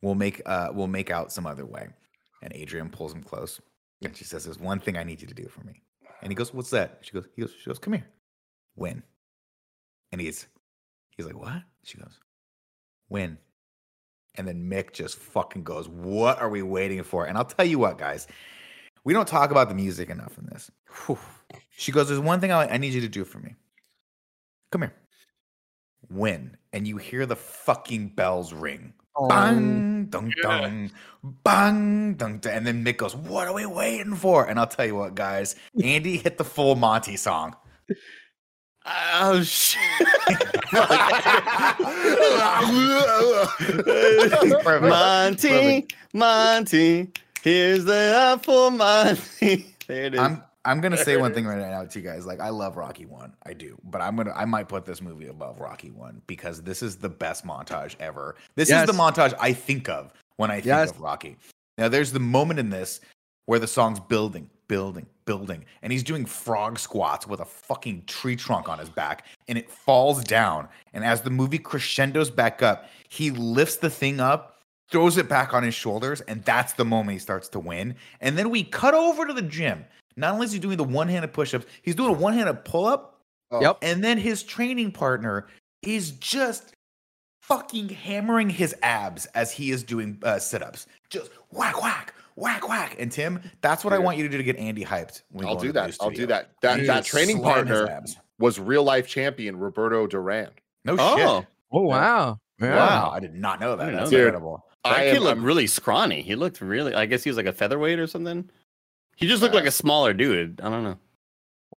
we'll make uh, we'll make out some other way." And Adrian pulls him close, and she says, "There's one thing I need you to do for me." And he goes, "What's that?" She goes, "He goes, she goes, come here, win." And he's he's like, "What?" She goes, "Win." And then Mick just fucking goes, What are we waiting for? And I'll tell you what, guys, we don't talk about the music enough in this. Whew. She goes, There's one thing I, I need you to do for me. Come here. Win. And you hear the fucking bells ring. Bang, dong, dong, bang, dong, dong. And then Mick goes, What are we waiting for? And I'll tell you what, guys, Andy hit the full Monty song. Oh shit! Monty, Monty, here's the for Monty. There it is. I'm I'm gonna say one thing right now to you guys. Like I love Rocky One, I do, but I'm gonna I might put this movie above Rocky One because this is the best montage ever. This Yes. is the montage I think of when I think Yes. of Rocky. Now there's the moment in this where the song's building, building, building, and he's doing frog squats with a fucking tree trunk on his back, and it falls down. And as the movie crescendos back up, he lifts the thing up, throws it back on his shoulders, and that's the moment he starts to win. And then we cut over to the gym. Not only is he doing the one-handed push-ups, he's doing a one-handed pull-up, Oh. Yep. and then his training partner is just fucking hammering his abs as he is doing uh, sit-ups. Just whack, whack, whack, whack. And Tim, that's what I want you to do to get Andy hyped. when I'll do that. I'll do studio. that. That You that just training partner was real life champion Roberto Duran. No oh, shit. Oh wow. Yeah. Wow, I did not know that. didn't That's know that. incredible. that I kid am- looked I'm- really scrawny. He looked really. I guess he was like a featherweight or something. He just looked Uh, like a smaller dude. I don't know.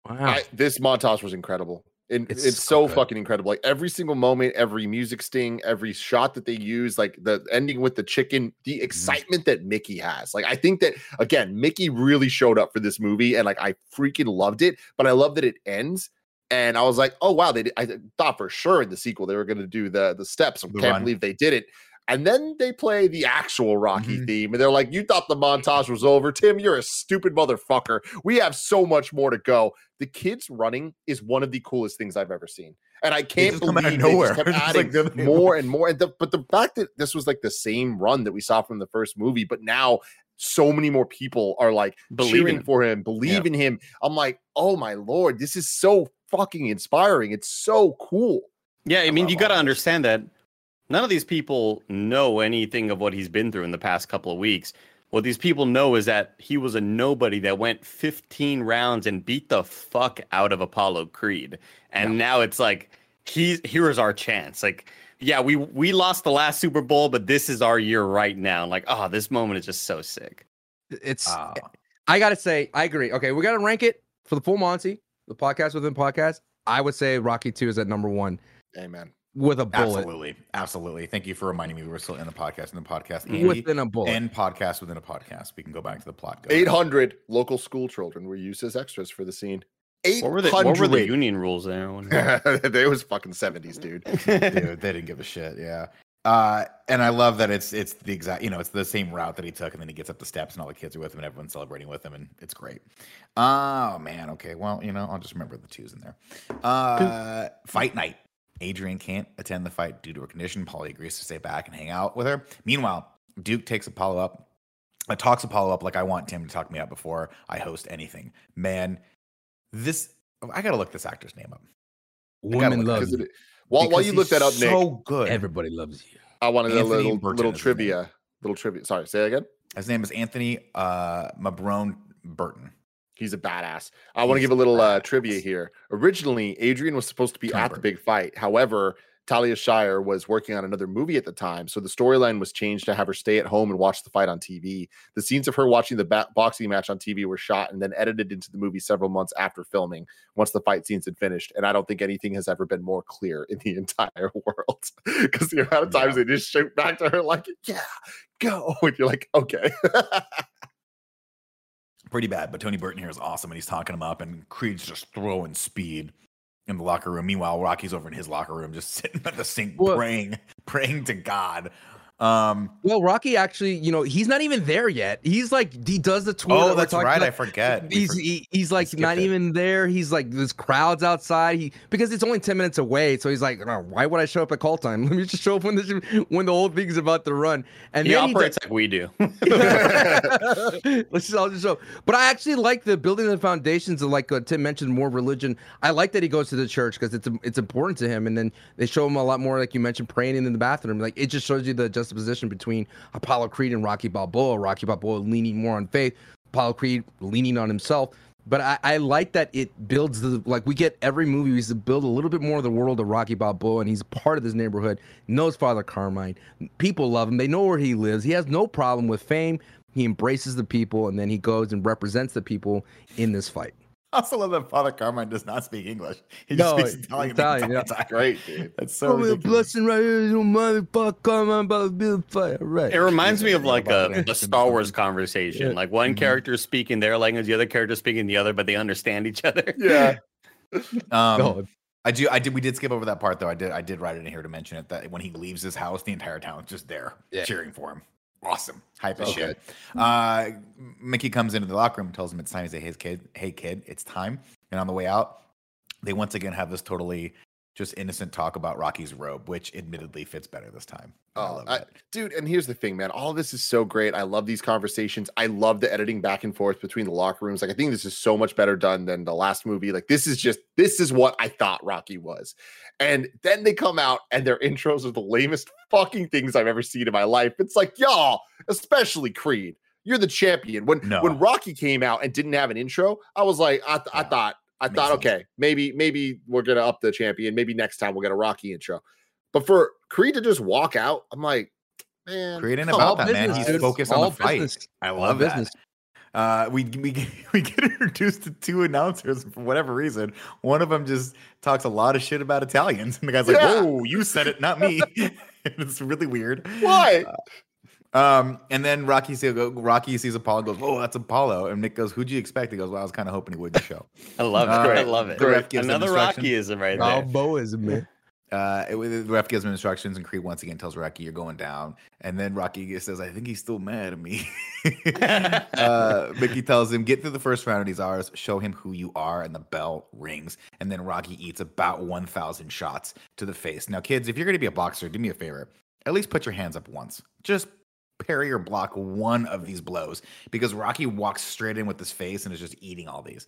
Wow. I, this montage was incredible. And It's it's, so so good. fucking incredible. Like every single moment, every music sting, every shot that they use, like the ending with the chicken, the excitement that Mickey has. Like I think that again, Mickey really showed up for this movie, and like I freaking loved it. But I love that it ends. And I was like, oh wow, they did, I thought for sure in the sequel they were going to do the the steps. I can't run. believe they did it. And then they play the actual Rocky Mhm. theme, and they're like, "You thought the montage was over, Tim? You're a stupid motherfucker. We have so much more to go." The kids running is one of the coolest things I've ever seen, and I can't just come believe out of they just kept It's just adding like more and more. And the, but the fact that this was like the same run that we saw from the first movie, but now so many more people are like believing cheering for him, believe in him. I'm like, oh my lord, this is so fucking inspiring. It's so cool. Yeah, I mean, you got to this. understand that none of these people know anything of what he's been through in the past couple of weeks. What these people know is that he was a nobody that went 15 rounds and beat the fuck out of Apollo Creed. And now it's like he's here's our chance. Like yeah, we we lost the last Super Bowl, but this is our year right now. Like, oh, this moment is just so sick. It's Ah. I gotta say, I agree. Okay, we gotta rank it for the full Monty, the podcast within podcast. I would say Rocky Two is at number one Amen. With a bullet. Absolutely. Absolutely. Thank you for reminding me we were still in the podcast in the podcast. Andy, Within a bullet. and podcast within a podcast. We can go back to the plot. 800 local school children were used as extras for the scene. 800. What were the what were the union rules there? I wonder. they was fucking 70s, dude. Dude, they didn't give a shit. Yeah. Uh, and I love that it's it's the exact you know it's the same route that he took, and then he gets up the steps, and all the kids are with him, and everyone's celebrating with him, and it's great. Oh man, okay, well you know I'll just remember the twos in there. Uh, fight night. Adrian can't attend the fight due to her condition. Paulie agrees to stay back and hang out with her. Meanwhile, Duke takes Apollo up, uh, talks Apollo up like I want Tim to talk me up before I host anything. Man, this I gotta look this actor's name up. Women look, love 'Cause you. it- while, while you look that up, Nick, so good. Everybody loves you. I wanted a little Burton little is his name. trivia. Little trivia. Sorry, say that again. His name is Anthony uh, Mabrone Burton. He's a badass. I want to give a little uh, trivia here. Originally, Adrian was supposed to be at the big fight. However, Talia Shire was working on another movie at the time, so the storyline was changed to have her stay at home and watch the fight on TV. The scenes of her watching the ba- boxing match on TV were shot and then edited into the movie several months after filming. Once the fight scenes had finished, and I don't think anything has ever been more clear in the entire world because the amount of times they just shoot back to her like, "Yeah, go," and you're like, "Okay." Pretty bad, but Tony Burton here is awesome, and he's talking him up, and Creed's just throwing speed in the locker room. Meanwhile, Rocky's over in his locker room, just sitting at the sink Well- praying, praying to God. Um, Well, Rocky actually, you know, he's not even there yet. He's like he does the tour. that oh, we're that's talking right. I forget. He's for- he, he's like not it. even there. He's like there's crowds outside. He because it's only ten minutes away. So he's like, "Oh, why would I show up at call time? Let me just show up when the when the whole thing's about to run. And He then he operates like we do. Let's just all just show. But I actually like the building the foundations of like uh, Tim mentioned more religion. I like that he goes to the church because it's it's important to him. And then they show him a lot more, like you mentioned, praying in the bathroom. Like it just shows you the juxtaposition between Apollo Creed and Rocky Balboa. Rocky Balboa leaning more on faith, Apollo Creed leaning on himself. But I, I like that it builds the like we get every movie we build a little bit more of the world of Rocky Balboa, and he's part of this neighborhood. Knows Father Carmine. People love him. They know where he lives. He has no problem with fame. He embraces the people, and then he goes and represents the people in this fight. I also love that Father Carmine does not speak English. He No, just speaks Italian. the Italian, yeah. time. Great, dude. That's so Oh, a blessing right here, you motherfucker. Carmine about to be a. Right. It reminds me of like a, a Star Wars conversation. Yeah. Like one Mhm. character is speaking their language, the other character is speaking the other, but they understand each other. Yeah. Um, No, I do. I did. We did skip over that part though. I did. I did write it in here to mention it that when he leaves his house, the entire town is just there Yeah. cheering for him. Awesome, hype as Okay. shit. Uh, Mickey comes into the locker room, tells him it's time. He says, "Hey kid, hey kid, it's time." And on the way out, they once again have this totally just innocent talk about Rocky's robe, which admittedly fits better this time. I Oh, love I- dude, and here's the thing, man. All this is so great. I love these conversations. I love the editing back and forth between the locker rooms. Like, I think this is so much better done than the last movie. Like, this is just this is what I thought Rocky was. And then they come out and their intros are the lamest fucking things I've ever seen in my life. It's like, y'all, especially Creed. You're the champion. When No. when Rocky came out and didn't have an intro, I was like, I, th- I thought, I Makes thought, sense. okay, maybe, maybe we're gonna up the champion. Maybe next time we'll get a Rocky intro. But for Creed to just walk out, I'm like, man, Creed ain't about on, that, man. He's dude. focused All on the fight. business. I All love business. that. Uh, we we get, we get introduced to two announcers for whatever reason. One of them just talks a lot of shit about Italians, and the guy's like, Yeah. "Whoa, you said it, not me." it's really weird. Why? Um, and then Rocky sees Rocky sees Apollo, and goes, "Oh, that's Apollo." And Nick goes, "Who'd you expect?" He goes, "Well, I was kind of hoping he would the show." I love it. Uh, I love it. the ref gives Another. Rockyism right there. Balboaism, man. Uh, it, the ref gives him instructions, and Creed once again tells Rocky, "You're going down." And then Rocky says, "I think he's still mad at me." uh, Mickey tells him, "Get through the first round, and he's ours. Show him who you are." And the bell rings, and then Rocky eats about 1,000 shots to the face. Now, kids, if you're going to be a boxer, do me a favor. At least put your hands up once. Just parry or block one of these blows because Rocky walks straight in with his face and is just eating all these.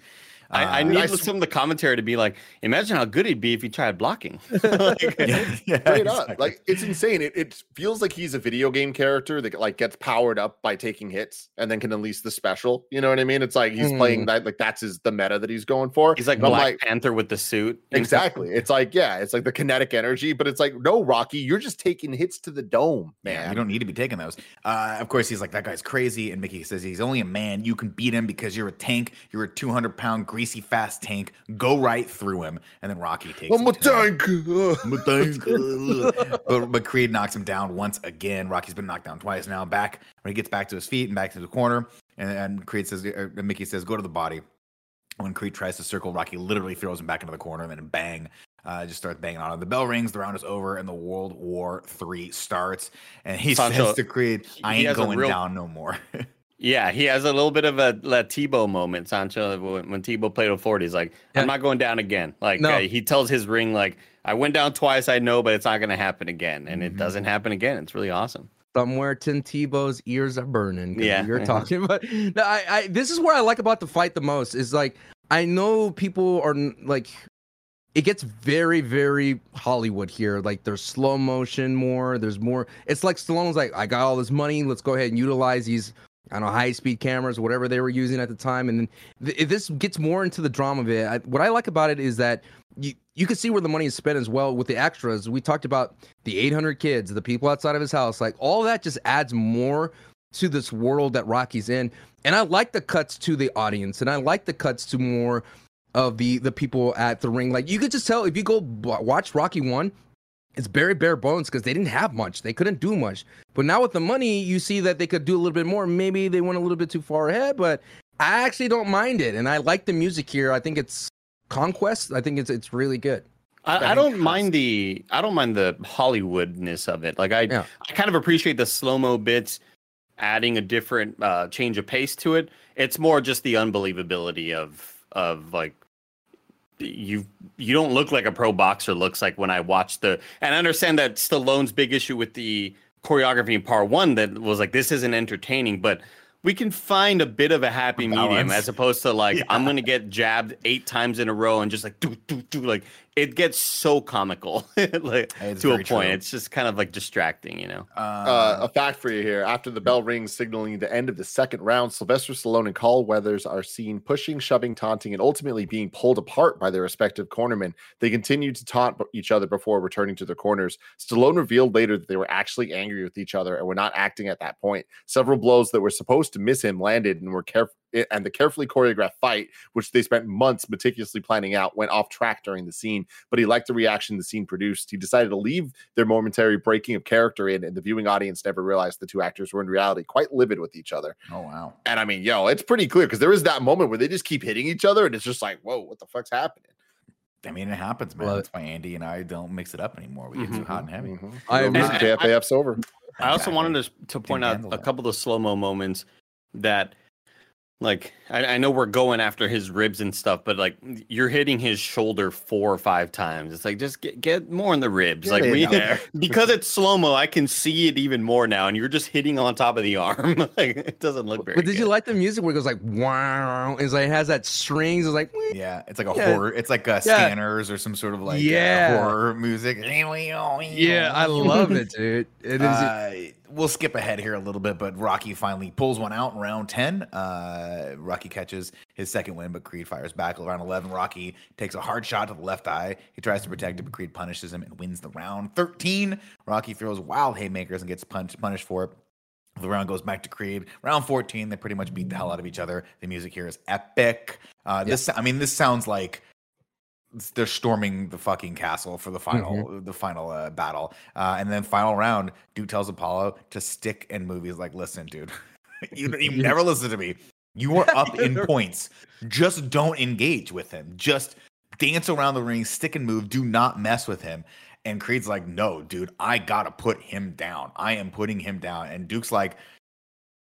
I, I Uh, need I some of the commentary to be like, imagine how good he'd be if he tried blocking. Like, yeah, yeah, Straight up. Like it's insane. It, it feels like he's a video game character that like gets powered up by taking hits and then can unleash the special. You know what I mean? It's like he's playing that like that's his the meta that he's going for. He's like And I'm Black like, Panther with the suit. Exactly. It's like, yeah, it's like the kinetic energy, but it's like, no, Rocky, you're just taking hits to the dome, Yeah, man. you don't need to be taking those. Uh, of course, he's like, that guy's crazy. And Mickey says, he's only a man. You can beat him because you're a tank. You're a 200 pound, greasy, fast tank. Go right through him. And then Rocky takes I'm him a tank. I'm a tank. but, but Creed knocks him down once again. Rocky's been knocked down twice now. Back when he gets back to his feet and back to the corner. And, and Creed says, or Mickey says, go to the body. When Creed tries to circle, Rocky literally throws him back into the corner and then bang, uh, just starts banging on him. The bell rings, the round is over, and the World War Three starts. And he Sancho, says to Creed, I ain't going real- down no more. Yeah, he has a little bit of a, Tebow moment, Sancho. When, when Tebow played with 40, he's like. I'm not going down again. Like, No. uh, he tells his ring, like, I went down twice, I know, but it's not going to happen again. And Mhm. it doesn't happen again. It's really awesome. Somewhere Tim Tebow's ears are burning. Yeah. you're talking about. No, I, I, this is what I like about the fight the most. Is like I know people are like, it gets very, very Hollywood here. Like there's slow motion more. There's more. It's like Stallone's like, I got all this money. Let's go ahead and utilize these. I don't know high speed cameras, whatever they were using at the time, and then th- this gets more into the drama of it. I, what I like about it is that you you can see where the money is spent as well with the extras. We talked about the 800 kids, the people outside of his house, like all that just adds more to this world that Rocky's in. And I like the cuts to the audience, and I like the cuts to more of the the people at the ring. Like you could just tell if you go b- watch Rocky one, it's very bare bones because they didn't have much, they couldn't do much. But now with the money, you see that they could do a little bit more. Maybe they went a little bit too far ahead, but I actually don't mind it, and I like the music here. I think it's conquest. I think it's it's really good. I, I don't mind the I don't mind the Hollywoodness of it. Like I Yeah. I kind of appreciate the slow mo bits, adding a different uh, change of pace to it. It's more just the unbelievability of of like you you don't look like a pro boxer looks like when I watch the and I understand that Stallone's big issue with the choreography in part one that was like this isn't entertaining, but we can find a bit of a happy medium as opposed to like I'm gonna get jabbed eight times in a row and just like do do do like it gets so comical like It's to a point. true. It's just kind of like distracting, you know. Uh, a fact for you here. After the bell rings signaling the end of the second round, Sylvester Stallone and Carl Weathers are seen pushing, shoving, taunting, and ultimately being pulled apart by their respective cornermen. They continued to taunt each other before returning to their corners. Stallone revealed later that they were actually angry with each other and were not acting at that point. Several blows that were supposed to miss him landed and were careful. And the carefully choreographed fight, which they spent months meticulously planning out, went off track during the scene. But he liked the reaction the scene produced. He decided to leave their momentary breaking of character in, and the viewing audience never realized the two actors were in reality quite livid with each other. oh wow. And I mean, yo, it's pretty clear because there is that moment where they just keep hitting each other, and it's just like, whoa, what the fuck's happening? I mean, it happens, man. Love That's why Andy and I don't mix it up anymore. We get too Mhm. hot and heavy. Mhm. I You am know, JFAF's over. I also Exactly. wanted to to point out a that. couple of the slow mo moments that, like, I, I know we're going after his ribs and stuff, but like, you're hitting his shoulder four or five times. It's like just get get more in the ribs, Get like we, because it's slow mo. I can see it even more now, and you're just hitting on top of the arm. like it doesn't look very. But did you like the music where it goes like wow? It's like it has that strings. It's like Yeah, it's like a Yeah. horror. It's like a Yeah. scanners or some sort of like uh, Yeah. horror music. yeah, I love it, dude. It is. Uh, we'll skip ahead here a little bit, but Rocky finally pulls one out in round 10. Uh, Rocky catches his second win, but Creed fires back. Round 11, Rocky takes a hard shot to the left eye. He tries to protect it, but Creed punishes him and wins the round. 13, Rocky throws wild haymakers and gets punched, punished for it. The round goes back to Creed. Round 14, they pretty much beat the hell out of each other. The music here is epic. Uh, this, I mean, this sounds like they're storming the fucking castle for the final the final uh, battle. Uh, and then final round duke tells apollo to stick and move he's like listen dude you, you never listen to me. You are up in points. Just don't engage with him. Just dance around the ring stick and move. Do not mess with him. And creed's like no dude i gotta put him down. I am putting him down. And duke's like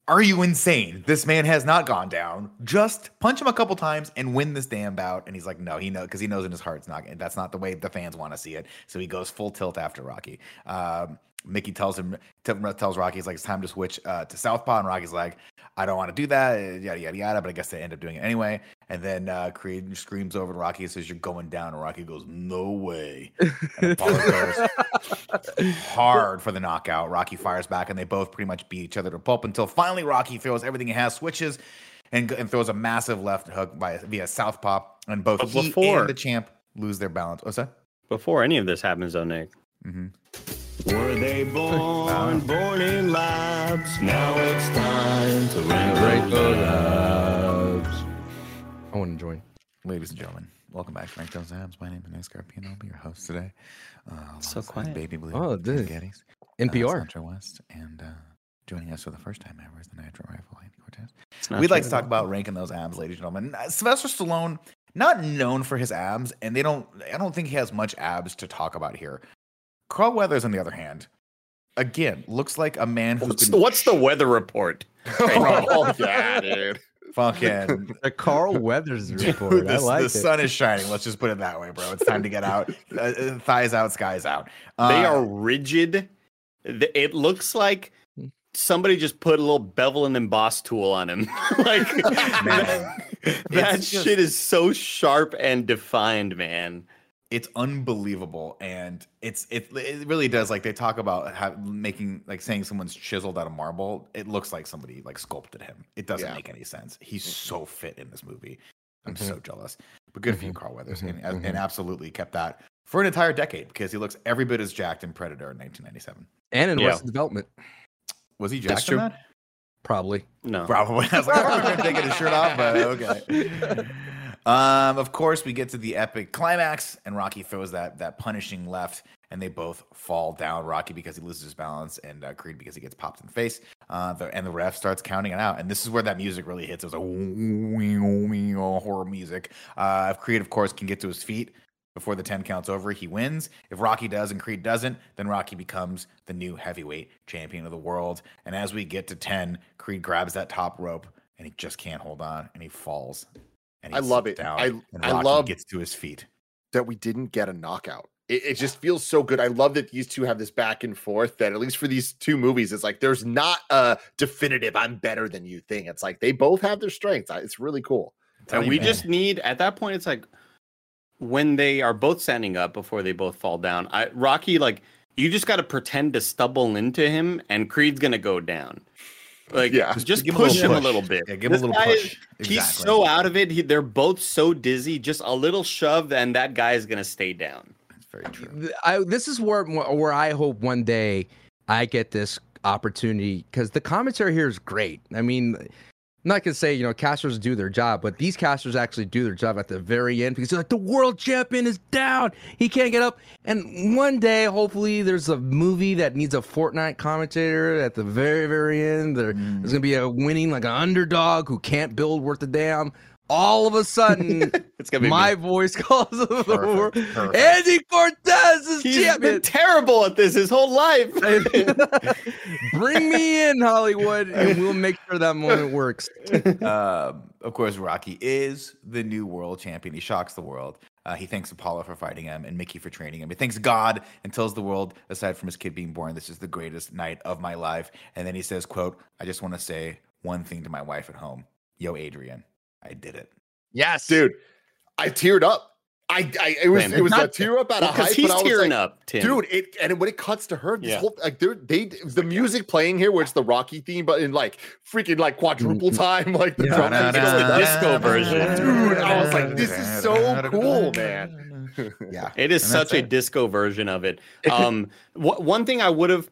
are you insane? This man has not gone down. Just punch him a couple times and win this damn bout. And he's like, no, he knows because he knows in his heart it's not. That's not the way the fans want to see it. So he goes full tilt after Rocky. Um, Mickey tells him, tells Rocky, he's like, it's time to switch uh, to Southpaw. And Rocky's like, I don't want to do that, yada yada yada. But I guess they end up doing it anyway. And then uh, Creed screams over to Rocky and says, "You're going down." And Rocky goes, "No way." And Apollo goes hard for the knockout. Rocky fires back, and they both pretty much beat each other to pulp until finally Rocky throws everything he has, switches, and, and throws a massive left hook by via southpaw, and both But he before- and the champ lose their balance. What's that? before any of this happens, though, Nick? Mm-hmm. Were they born, born in labs? Now it's time to rank those labs. I want to join. Ladies and gentlemen, welcome back to Rank Those Abs. My name is Nick Scarpino. I'll be your host today. Uh, So alongside quiet. Baby Blue. Oh, Tim dude. Gettys, NPR. Uh, Sancho West, and uh, joining us for the first time ever is the natural rifle, Andy Cortez. We'd like to talk about ranking those abs, ladies and gentlemen. Uh, Sylvester Stallone, not known for his abs, and they don't. I don't think he has much abs to talk about here. Carl Weathers, on the other hand, again looks like a man who's What's been the, what's the weather report? oh, yeah, dude. Fucking. The Carl Weathers Dude, report. I the, like the it. sun is shining. Let's just put it that way, bro. It's time to get out. Uh, uh, thighs out, skies out. they Uh, are rigid. It looks like somebody just put a little bevel and emboss tool on him. like Man, that it's just- shit is so sharp and defined, man. It's unbelievable and it's it, it really does like they talk about how, making like saying someone's chiseled out of marble it looks like somebody like sculpted him it doesn't Yeah. make any sense he's so fit in this movie i'm Mhm. so jealous but good for you Mhm. carl weathers Mhm. and, and Mhm. absolutely kept that for an entire decade because he looks every bit as jacked in predator in 1997 And in Yeah. Arrested Development, was he jacked in that probably. No. Probably. I was like, I remember him taking his shirt off, but okay. Um, of course, we get to the epic climax, and Rocky throws that that punishing left, and they both fall down. Rocky because he loses his balance, and uh, Creed because he gets popped in the face. Uh, the, and the ref starts counting it out, and this is where that music really hits. It was a horror music. Uh, Creed, of course, can get to his feet before the 10 counts over, he wins. If Rocky does and Creed doesn't, then Rocky becomes the new heavyweight champion of the world. And as we get to 10, Creed grabs that top rope and he just can't hold on and he falls. And he I love it. Down, I- and I Rocky love- gets to his feet. that we didn't get a knockout. It, it just feels so good. I love that these two have this back and forth. That at least for these two movies, it's like there's not a definitive "I'm better than you" thing. It's like they both have their strengths. It's really cool. And we man. just need at that point it's like when they are both standing up before they both fall down I, rocky like you just got to pretend to stumble into him and creed's gonna go down like Yeah. just, Just give him a push little him a little bit Yeah, give him a This little guy is- push. he's so out of it he, they're both so dizzy just a little shove and that guy is gonna stay down It's very true. I, this is where where I hope one day I get this opportunity because the commentary here is great. I mean, I'm not gonna say you know casters do their job, but these casters actually do their job at the very end because they're like the world champion is down, he can't get up, and one day hopefully there's a movie that needs a Fortnite commentator at the very very end. There, There's mm. gonna be a winning like an underdog who can't build worth a damn. All of a sudden, it's gonna be my me. voice calls of the world. perfect. Andy Cortez is he's champion. been terrible at this his whole life Bring me in, Hollywood, and we'll make sure that moment works. um, of course, Rocky is the new world champion. He shocks the world. Uh, he thanks Apollo for fighting him and Mickey for training him. He thanks God and tells the world, aside from his kid being born, this is the greatest night of my life. And then he says, "quote I just want to say one thing to my wife at home. Yo, Adrian, I did it." Yes, dude. I teared up. I, I it was Same. it was a tear up out of because hype. he's but I was tearing like, up Tim. dude. It and when it cuts to her, this Yeah. whole like they're, they the music playing here, where it's the Rocky theme, but in like freaking like quadruple time, like the Yeah. drum. It's the disco version. Dude, I was like, this is so cool, man. Yeah, It is And such a it. disco version of it. Um, wh- one thing I would have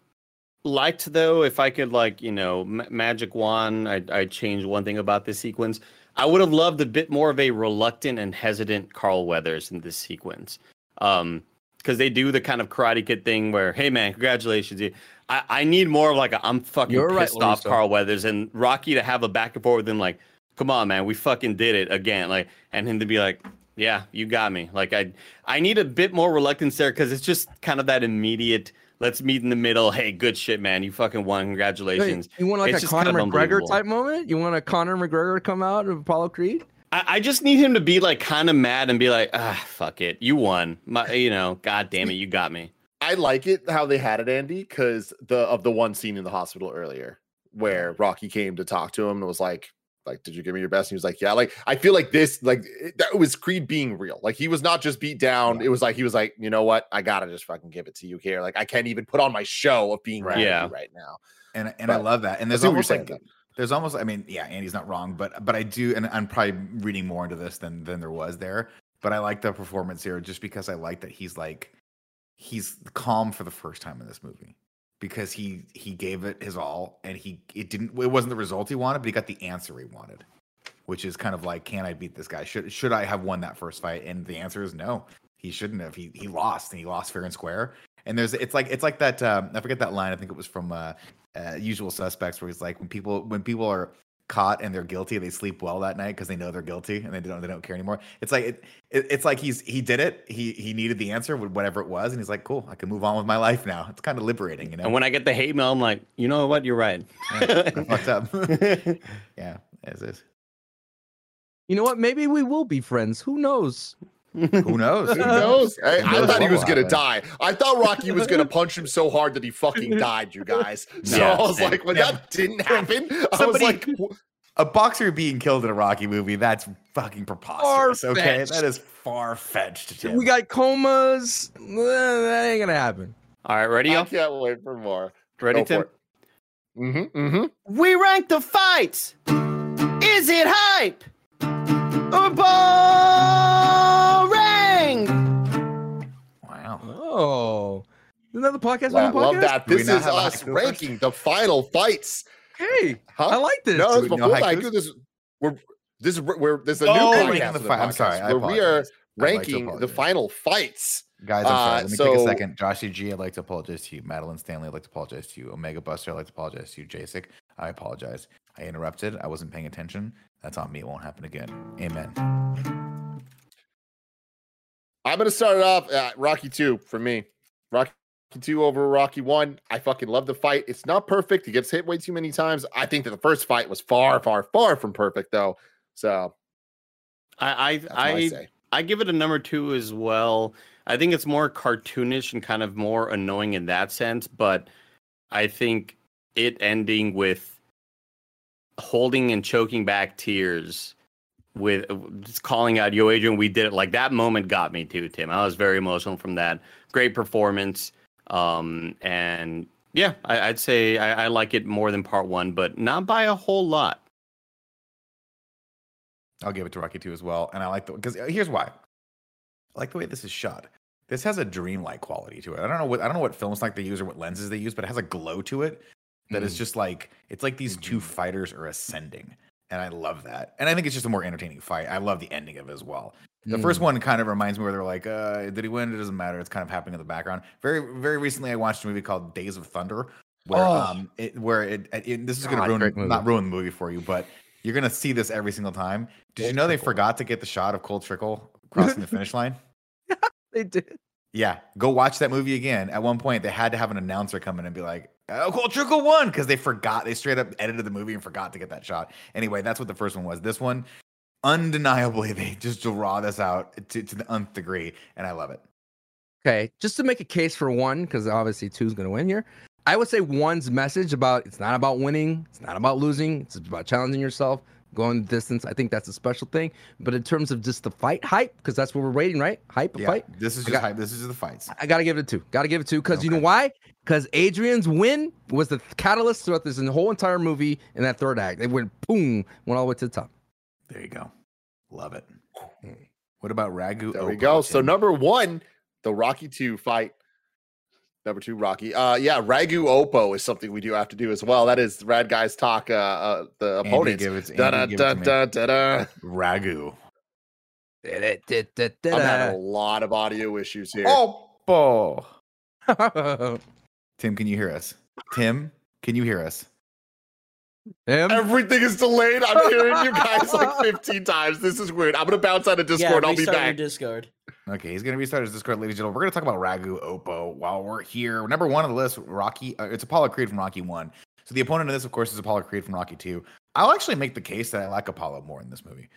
liked though, if I could like you know ma- magic wand, I I change one thing about this sequence. I would have loved a bit more of a reluctant and hesitant Carl Weathers in this sequence. Um, because they do the kind of Karate Kid thing where, hey man, congratulations. I, I need more of like a I'm fucking You're right, pissed off Lorenzo. Carl Weathers and Rocky to have a back and forth with him like, come on man, we fucking did it again. Like, and him to be like, yeah, you got me. Like I I need a bit more reluctance there because it's just kind of that immediate. Let's meet in the middle. Hey, good shit, man. You fucking won. Congratulations. you want like It's a Conor kind of McGregor type moment? You want a Conor McGregor to come out of Apollo Creed? I, I just need him to be like kind of mad and be like, ah, fuck it, you won. My, you know, god damn it, you got me. I like it how they had it, Andy, because the of the one scene in the hospital earlier where Rocky came to talk to him and was like, like, did you give me your best? And he was like, yeah. Like, I feel like this, like, it- that was Creed being real. Like, he was not just beat down. It was like he was like, you know what? I gotta just fucking give it to you here. Like, I can't even put on my show of being Right. Yeah. right now. and and I love that. And there's see what you're almost saying. like though. there's almost I mean, yeah, Andy's not wrong, but but I do and I'm probably reading more into this than than there was there. But I like the performance here just because I like that he's like he's calm for the first time in this movie. Because he he gave it his all and he it didn't it wasn't the result he wanted, but he got the answer he wanted. Which is kind of like, can I beat this guy? Should should I have won that first fight? And the answer is no. He shouldn't have. He he lost and he lost fair and square. And there's it's like it's like that um, I forget that line. I think it was from uh, uh, Usual Suspects, where he's like, when people when people are caught and they're guilty, they sleep well that night because they know they're guilty and they don't they don't care anymore. It's like it, it it's like he's he did it. He he needed the answer, wh- whatever it was, and he's like, cool, I can move on with my life now. It's kind of liberating, you know. And when I get the hate mail, I'm like, you know what? You're right. Yeah, fucked up. yeah, as is. You know what? Maybe we will be friends. Who knows? Who knows? Who knows? I, Who I knows thought he was gonna die. I thought Rocky was gonna punch him so hard that he fucking died, you guys. So Yeah, I was and- like, when yeah. that didn't happen, I was like, w- A boxer being killed in a Rocky movie, that's fucking preposterous. Okay, Far-fetched. that is far fetched. We got comas. That ain't gonna happen. All right, ready? I y'all? can't wait for more. Ready, Go Tim? Mm-hmm. Mm-hmm. We rank the fights. Is it hype or boring? Oh, isn't that the podcast? I on the love podcast? that. Do This is us ranking the final fights. Hey, Huh? I like this. No, Do it's we know before haikus? haiku. This we're this is we're this is a new Oh, podcast. ranking the of the fight. I'm sorry. I where we are apologize. I'd like ranking the final fights. Guys, I'm sorry. Uh, Let me take a so- second. Joshy G, I'd like to apologize to you. Madeline Stanley, I'd like to apologize to you. Omega Buster, I'd like to apologize to you. Jasic, I apologize. I interrupted. I wasn't paying attention. That's on me. It won't happen again. Amen. I'm gonna start it off. Uh, Rocky two for me. Rocky two over Rocky one. I fucking love the fight. It's not perfect. He gets hit way too many times. I think that the first fight was far, far, far from perfect though. So I I I I. I give it a number two as well. I think it's more cartoonish and kind of more annoying in that sense, but I think it ending with holding and choking back tears with just calling out yo adrian we did it like that moment got me too tim i was very emotional from that great performance um and yeah I, i'd say I, I like it more than part one but not by a whole lot I'll give it to Rocky 2 as well. And I like the because here's why. I like the way this is shot. This has a dreamlike quality to it. I don't know what I don't know what films like they use or what lenses they use, but it has a glow to it that is Mm. just like it's like these two Mhm. fighters are ascending. And I love that. And I think it's just a more entertaining fight. I love the ending of it as well. The first Mm. one kind of reminds me where they're like, uh, did he win? It doesn't matter. It's kind of happening in the background. Very, very recently, I watched a movie called Days of Thunder, where Oh. um, it, where it, it this is going to ruin not ruin the movie for you, but you're going to see this every single time. Did you know they forgot to get the shot of Cole Trickle crossing the finish line? They did. Yeah, go watch that movie again. At one point, they had to have an announcer come in and be like, "Oh, Cole Trickle won," because they forgot. They straight up edited the movie and forgot to get that shot. Anyway, that's what the first one was. This one, undeniably, they just draw this out to, to the nth degree, and I love it. Okay, just to make a case for one, because obviously two's going to win here. I would say one's message about it's not about winning, it's not about losing, it's about challenging yourself, going the distance. I think that's a special thing. But in terms of just the fight hype, because that's what we're rating, right? Hype, Yeah, fight. this is I just got- hype. This is just the fights. I gotta give it a two. Gotta give it two because you know why? Because Adrian's win was the catalyst throughout this whole entire movie in that third act. They went boom, went all the way to the top. There you go. Love it. Hmm. What about Ragu? There we go. So number one, the Rocky two fight. Number two, Rocky. Uh, yeah, Ragu Opo is something we do have to do as well. That is Rad Guys talk. Uh, uh the Andy, opponents. give it, Da da Andy, give it da me. da da da. Ragu. I'm having a lot of audio issues here. Oppo. Tim, can you hear us? Tim, can you hear us? Him? Everything is delayed. I'm hearing you guys like 15 times. This is weird. I'm gonna bounce out of Discord. yeah, I'll be restart your back. Discord. Okay, he's gonna restart his Discord, ladies and gentlemen. We're gonna talk about Ragu Oppo while we're here. Number one on the list, Rocky. Uh, it's Apollo Creed from Rocky One. So the opponent of this, of course, is Apollo Creed from Rocky Two. I'll actually make the case that I like Apollo more in this movie.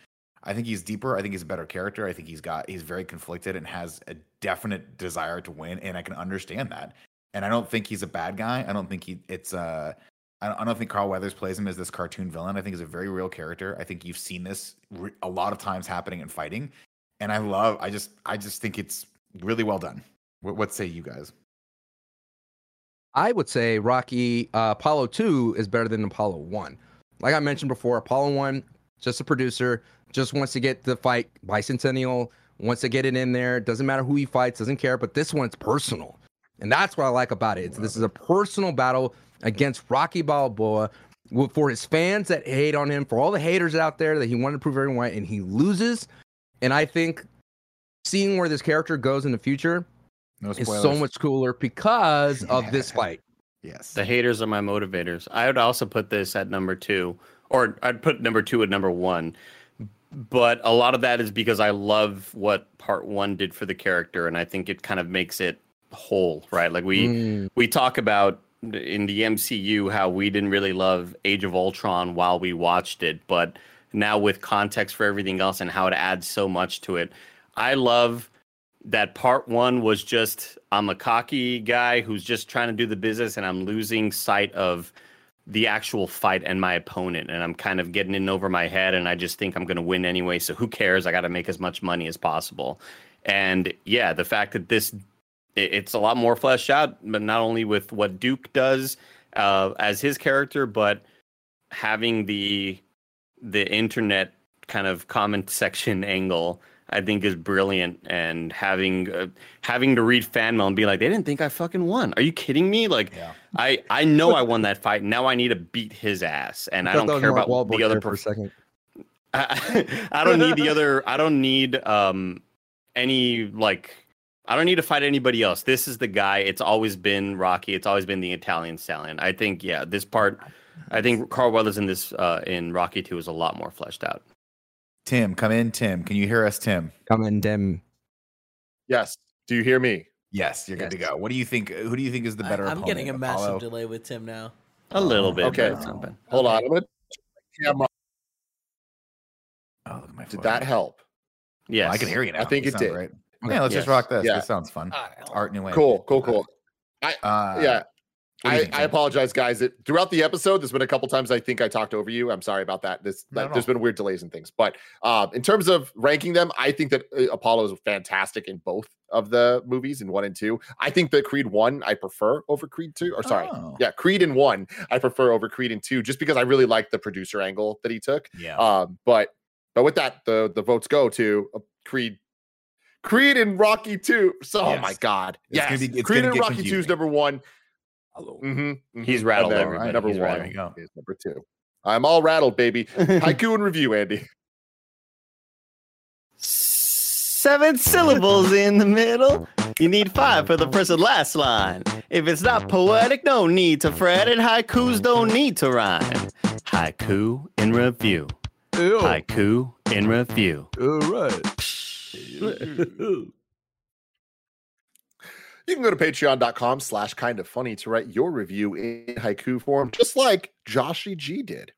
I think he's deeper. I think he's a better character. I think he's got he's very conflicted and has a definite desire to win, and I can understand that. And I don't think he's a bad guy. I don't think he it's uh I don't, think Carl Weathers plays him as this cartoon villain. I think he's a very real character. I think you've seen this re- a lot of times happening in fighting, and I love. I just I just think it's really well done. What, what say you guys? I would say Rocky uh, Apollo 2 is better than Apollo 1. Like I mentioned before, Apollo 1, just a producer, just wants to get the fight bicentennial, wants to get it in there. Doesn't matter who he fights, doesn't care. But this one's personal. And that's what I like about it. It's, this is a personal battle against Rocky Balboa w- for his fans that hate on him, for all the haters out there that he wanted to prove everyone right, and he loses. And I think seeing where this character goes in the future No is so much cooler because of this fight. Yes. The haters are my motivators. I would also put this at number two, or I'd put number two at number one. But a lot of that is because I love what part one did for the character, and I think it kind of makes it whole, right? Like we Mm. we talk about in the MCU how we didn't really love Age of Ultron while we watched it, but now with context for everything else and how it adds so much to it, I love that part one was just I'm a cocky guy who's just trying to do the business and I'm losing sight of the actual fight and my opponent and I'm kind of getting in over my head and I just think I'm going to win anyway so who cares? I got to make as much money as possible. And yeah the fact that this it- it's a lot more fleshed out but not only with what Duke does uh, as his character but having the the internet kind of comment section angle I think is brilliant and having uh, having to read fan mail and be like they didn't think I fucking won. Are you kidding me? Like Yeah. I I know I won that fight. Now I need to beat his ass and I that don't care about Wahlberg the other a second. I, I don't need the other I don't need um any like I don't need to fight anybody else. This is the guy. It's always been Rocky. It's always been the Italian stallion. I think yeah, this part I think Carl Weathers in this uh in Rocky 2 is a lot more fleshed out. Tim, come in. Tim, can you hear us? Tim. Come in, Tim. Yes. Do you hear me? Yes, you're good to go. What do you think? Who do you think is the better? I, am getting a massive Apollo? delay with Tim now. A little bit. Okay. but it's. Hold on. I'm gonna camera. Oh, look at my Did that help? Yes. I can hear you now. I think You it did. Great. Okay, let's just rock this. Yeah. This sounds fun. Art new way. Cool, cool, cool. Uh, yeah. what do you I, think, I apologize, guys. It, throughout the episode, there's been a couple times I think I talked over you. I'm sorry about that. This Not like, at there's all. been weird delays and things. But uh, in terms of ranking them, I think that uh, Apollo is fantastic in both of the movies in one and two. I think that Creed one I prefer over Creed two. Or sorry, Oh. yeah, Creed in one I prefer over Creed in two, just because I really like the producer angle that he took. Yeah. Um, but but with that, the the votes go to uh, Creed, Creed and Rocky Two. So oh my god, It's yes, gonna be- it's Creed gonna and Rocky Two is number one. Mm-hmm, He's rattled And then everybody. Number He's one rattled. There you go. is number two. I'm all rattled, baby. Haiku and review, Andy. Seven syllables in the middle. You need five for the first and last line. If it's not poetic, no need to fret it. Haikus don't need to rhyme. Haiku in review. Haiku in review. All right. Mm-hmm. You can go to patreon.com slash kind of funny to write your review in haiku form, just like Joshy G did.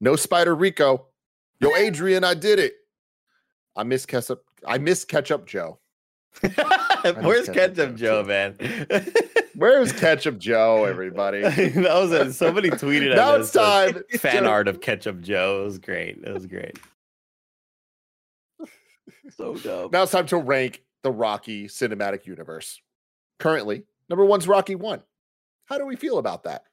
No Spider Rico. Yo, Adrian, I did it. I miss ketchup. I miss ketchup Joe. Where's Ketchup Ketchup Joe, man? Where's ketchup Joe, everybody? that was a, somebody tweeted. now it's time. Fan art of Ketchup Joe. It was great. It was great. So dumb. Now it's time to rank the Rocky cinematic universe. Currently, number one's Rocky One. How do we feel about that?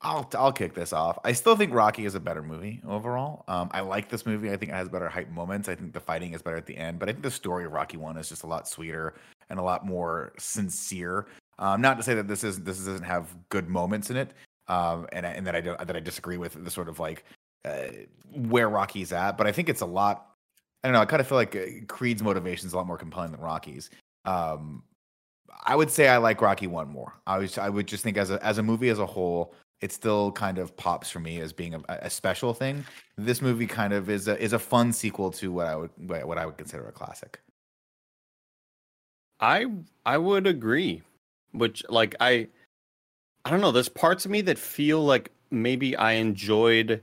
I'll I'll kick this off. I still think Rocky is a better movie overall. Um, I like this movie. I think it has better hype moments. I think the fighting is better at the end, but I think the story of Rocky One is just a lot sweeter and a lot more sincere. Um, not to say that this is this doesn't have good moments in it, um, and I, and that I don't that I disagree with the sort of like uh, where Rocky's at, but I think it's a lot. I don't know. I kind of feel like uh, Creed's motivation is a lot more compelling than Rocky's. Um, I would say I like Rocky One more. I was I would just think as a as a movie as a whole, it still kind of pops for me as being a, a special thing. This movie kind of is a is a fun sequel to what I would what I would consider a classic. I I would agree. Which like I I don't know, there's parts of me that feel like maybe I enjoyed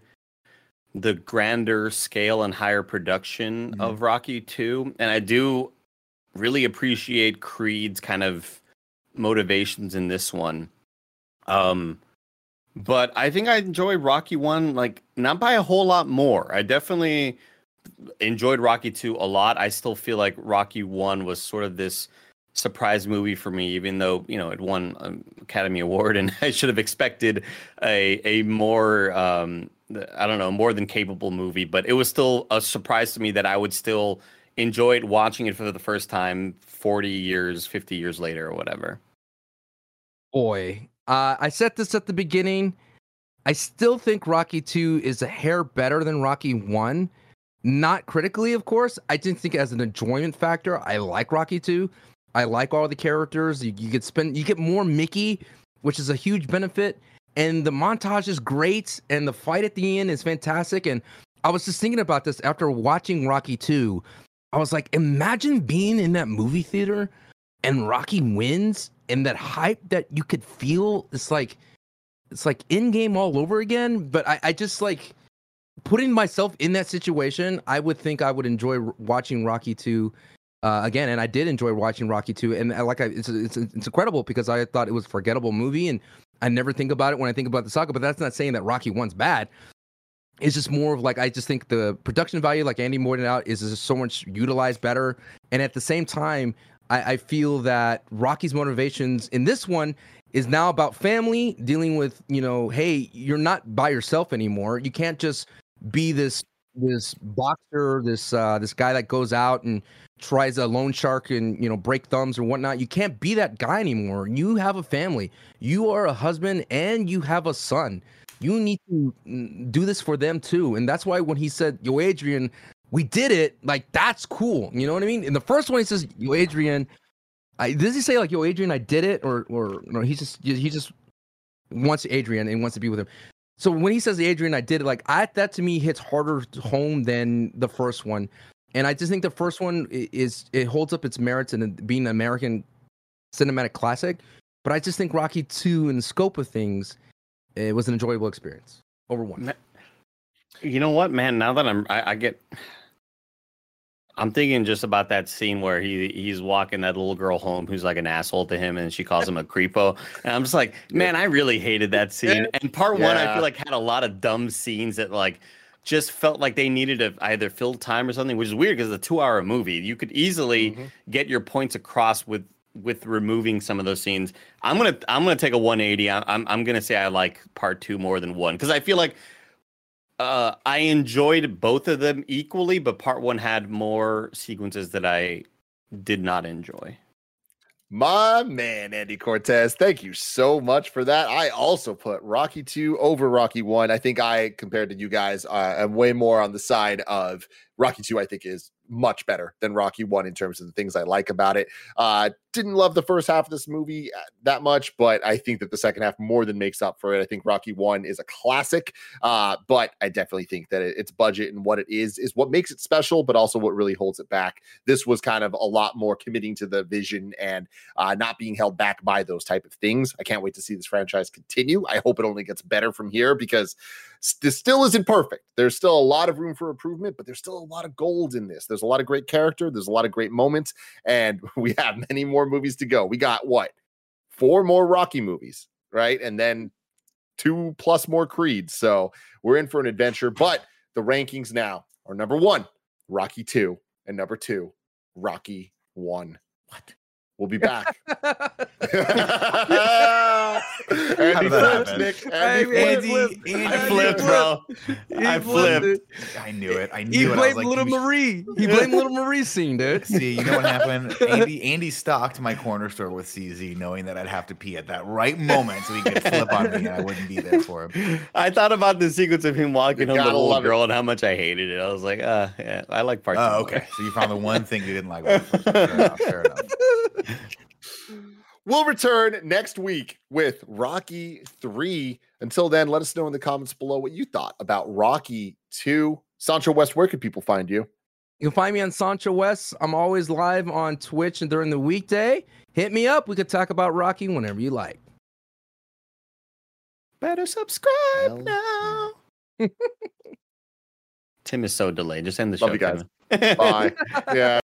the grander scale and higher production Mhm. of Rocky 2 and I do really appreciate Creed's kind of motivations in this one. Um but I think I enjoy Rocky 1 like not by a whole lot more. I definitely enjoyed Rocky 2 a lot. I still feel like Rocky 1 was sort of this surprise movie for me, even though you know it won an Academy Award, and I should have expected a a more um, I don't know more than capable movie. But it was still a surprise to me that I would still enjoy it watching it for the first time, forty years, fifty years later, or whatever. Boy, uh, I said this at the beginning. I still think Rocky 2 is a hair better than Rocky 1. Not critically, of course. I didn't think as an enjoyment factor. I like Rocky 2. I like all the characters. You, you get spend you get more Mickey, which is a huge benefit. And the montage is great, and the fight at the end is fantastic. And I was just thinking about this after watching Rocky 2. I was like, imagine being in that movie theater and Rocky wins and that hype that you could feel it's like it's like Endgame all over again. But I, I just like putting myself in that situation, I would think I would enjoy watching Rocky 2 uh, again, and I did enjoy watching Rocky 2 and I like I, it's, it's it's incredible because I thought it was a forgettable movie and I never think about it when I think about the saga, but that's not saying that Rocky 1's bad. It's just more of like I just think the production value, like Andy pointed out, is just so much utilized better. And at the same time, I, I feel that Rocky's motivations in this one is now about family, dealing with, you know, hey, you're not by yourself anymore. You can't just be this this boxer, this uh this guy that goes out and tries a loan shark and you know break thumbs or whatnot. You can't be that guy anymore. You have a family. You are a husband and you have a son. You need to mm, do this for them too. And that's why when he said, Yo, Adrian, we did it, like that's cool. You know what I mean? In the first one, he says, Yo, Adrian, I does he say like, Yo, Adrian, I did it? Or or no, he just he just wants Adrian and wants to be with him. So when he says Adrian, I did it, like I that to me hits harder home than the first one. And I just think the first one is it holds up its merits in being an American cinematic classic. But I just think Rocky Two, in the scope of things, it was an enjoyable experience over one. You know what, man? Now that I'm, I, I get, I'm thinking just about that scene where he he's walking that little girl home who's like an asshole to him, and she calls him a creepo, and I'm just like, man, I really hated that scene. And part one, I feel like had a lot of dumb scenes that like just felt like they needed to either fill time or something, which is weird because it's a two-hour movie. You could easily Mhm. get your points across with with removing some of those scenes. I'm gonna I'm gonna take a 180. I- I'm I'm gonna say I like part two more than one because I feel like uh, I enjoyed both of them equally, but part one had more sequences that I did not enjoy. My man, Andy Cortez, thank you so much for that. I also put Rocky 2 over Rocky 1. I think I, compared to you guys, uh, am way more on the side of Rocky 2, I think is much better than Rocky 1 in terms of the things I like about it. Uh, didn't love the first half of this movie uh, that much, but I think that the second half more than makes up for it. I think Rocky 1 is a classic, uh, but I definitely think that it, its budget and what it is is what makes it special, but also what really holds it back. This was kind of a lot more committing to the vision and uh, not being held back by those type of things. I can't wait to see this franchise continue. I hope it only gets better from here because this still isn't perfect. There's still a lot of room for improvement, but there's still a lot of gold in this. There's a lot of great character. There's a lot of great moments, and we have many more movies to go. We got what four more Rocky movies, right? And then two plus more Creeds. So we're in for an adventure. But the rankings now are number one, Rocky two, and number two, Rocky one. What? We'll be back. Andy flipped, happen? Nick. Hey, Andy man, flipped. Andy, flip. Andy, I flipped, bro. He I flipped flipped. I knew it. I He knew it. I was blamed like, little Marie. He blamed little Marie's scene, dude. See, you know what happened? Andy Andy stocked my corner store with CZ, knowing that I'd have to pee at that right moment so he could flip on me and I wouldn't be there for him. I thought about the sequence of him walking home gotta the little love it. girl and how much I hated it. I was like, uh, yeah, I like part two. Oh, more. okay. So you found the one thing you didn't like. about the first one. Fair enough. Fair enough. We'll return next week with Rocky 3. Until then, let us know in the comments below what you thought about Rocky 2. Sancho West, where can people find you? You can find me on Sancho West. I'm always live on Twitch and during the weekday. Hit me up. We could talk about Rocky whenever you like. Better subscribe Hell now. Tim is so delayed. Just end the Love show. you guys. Tim. Bye. yeah.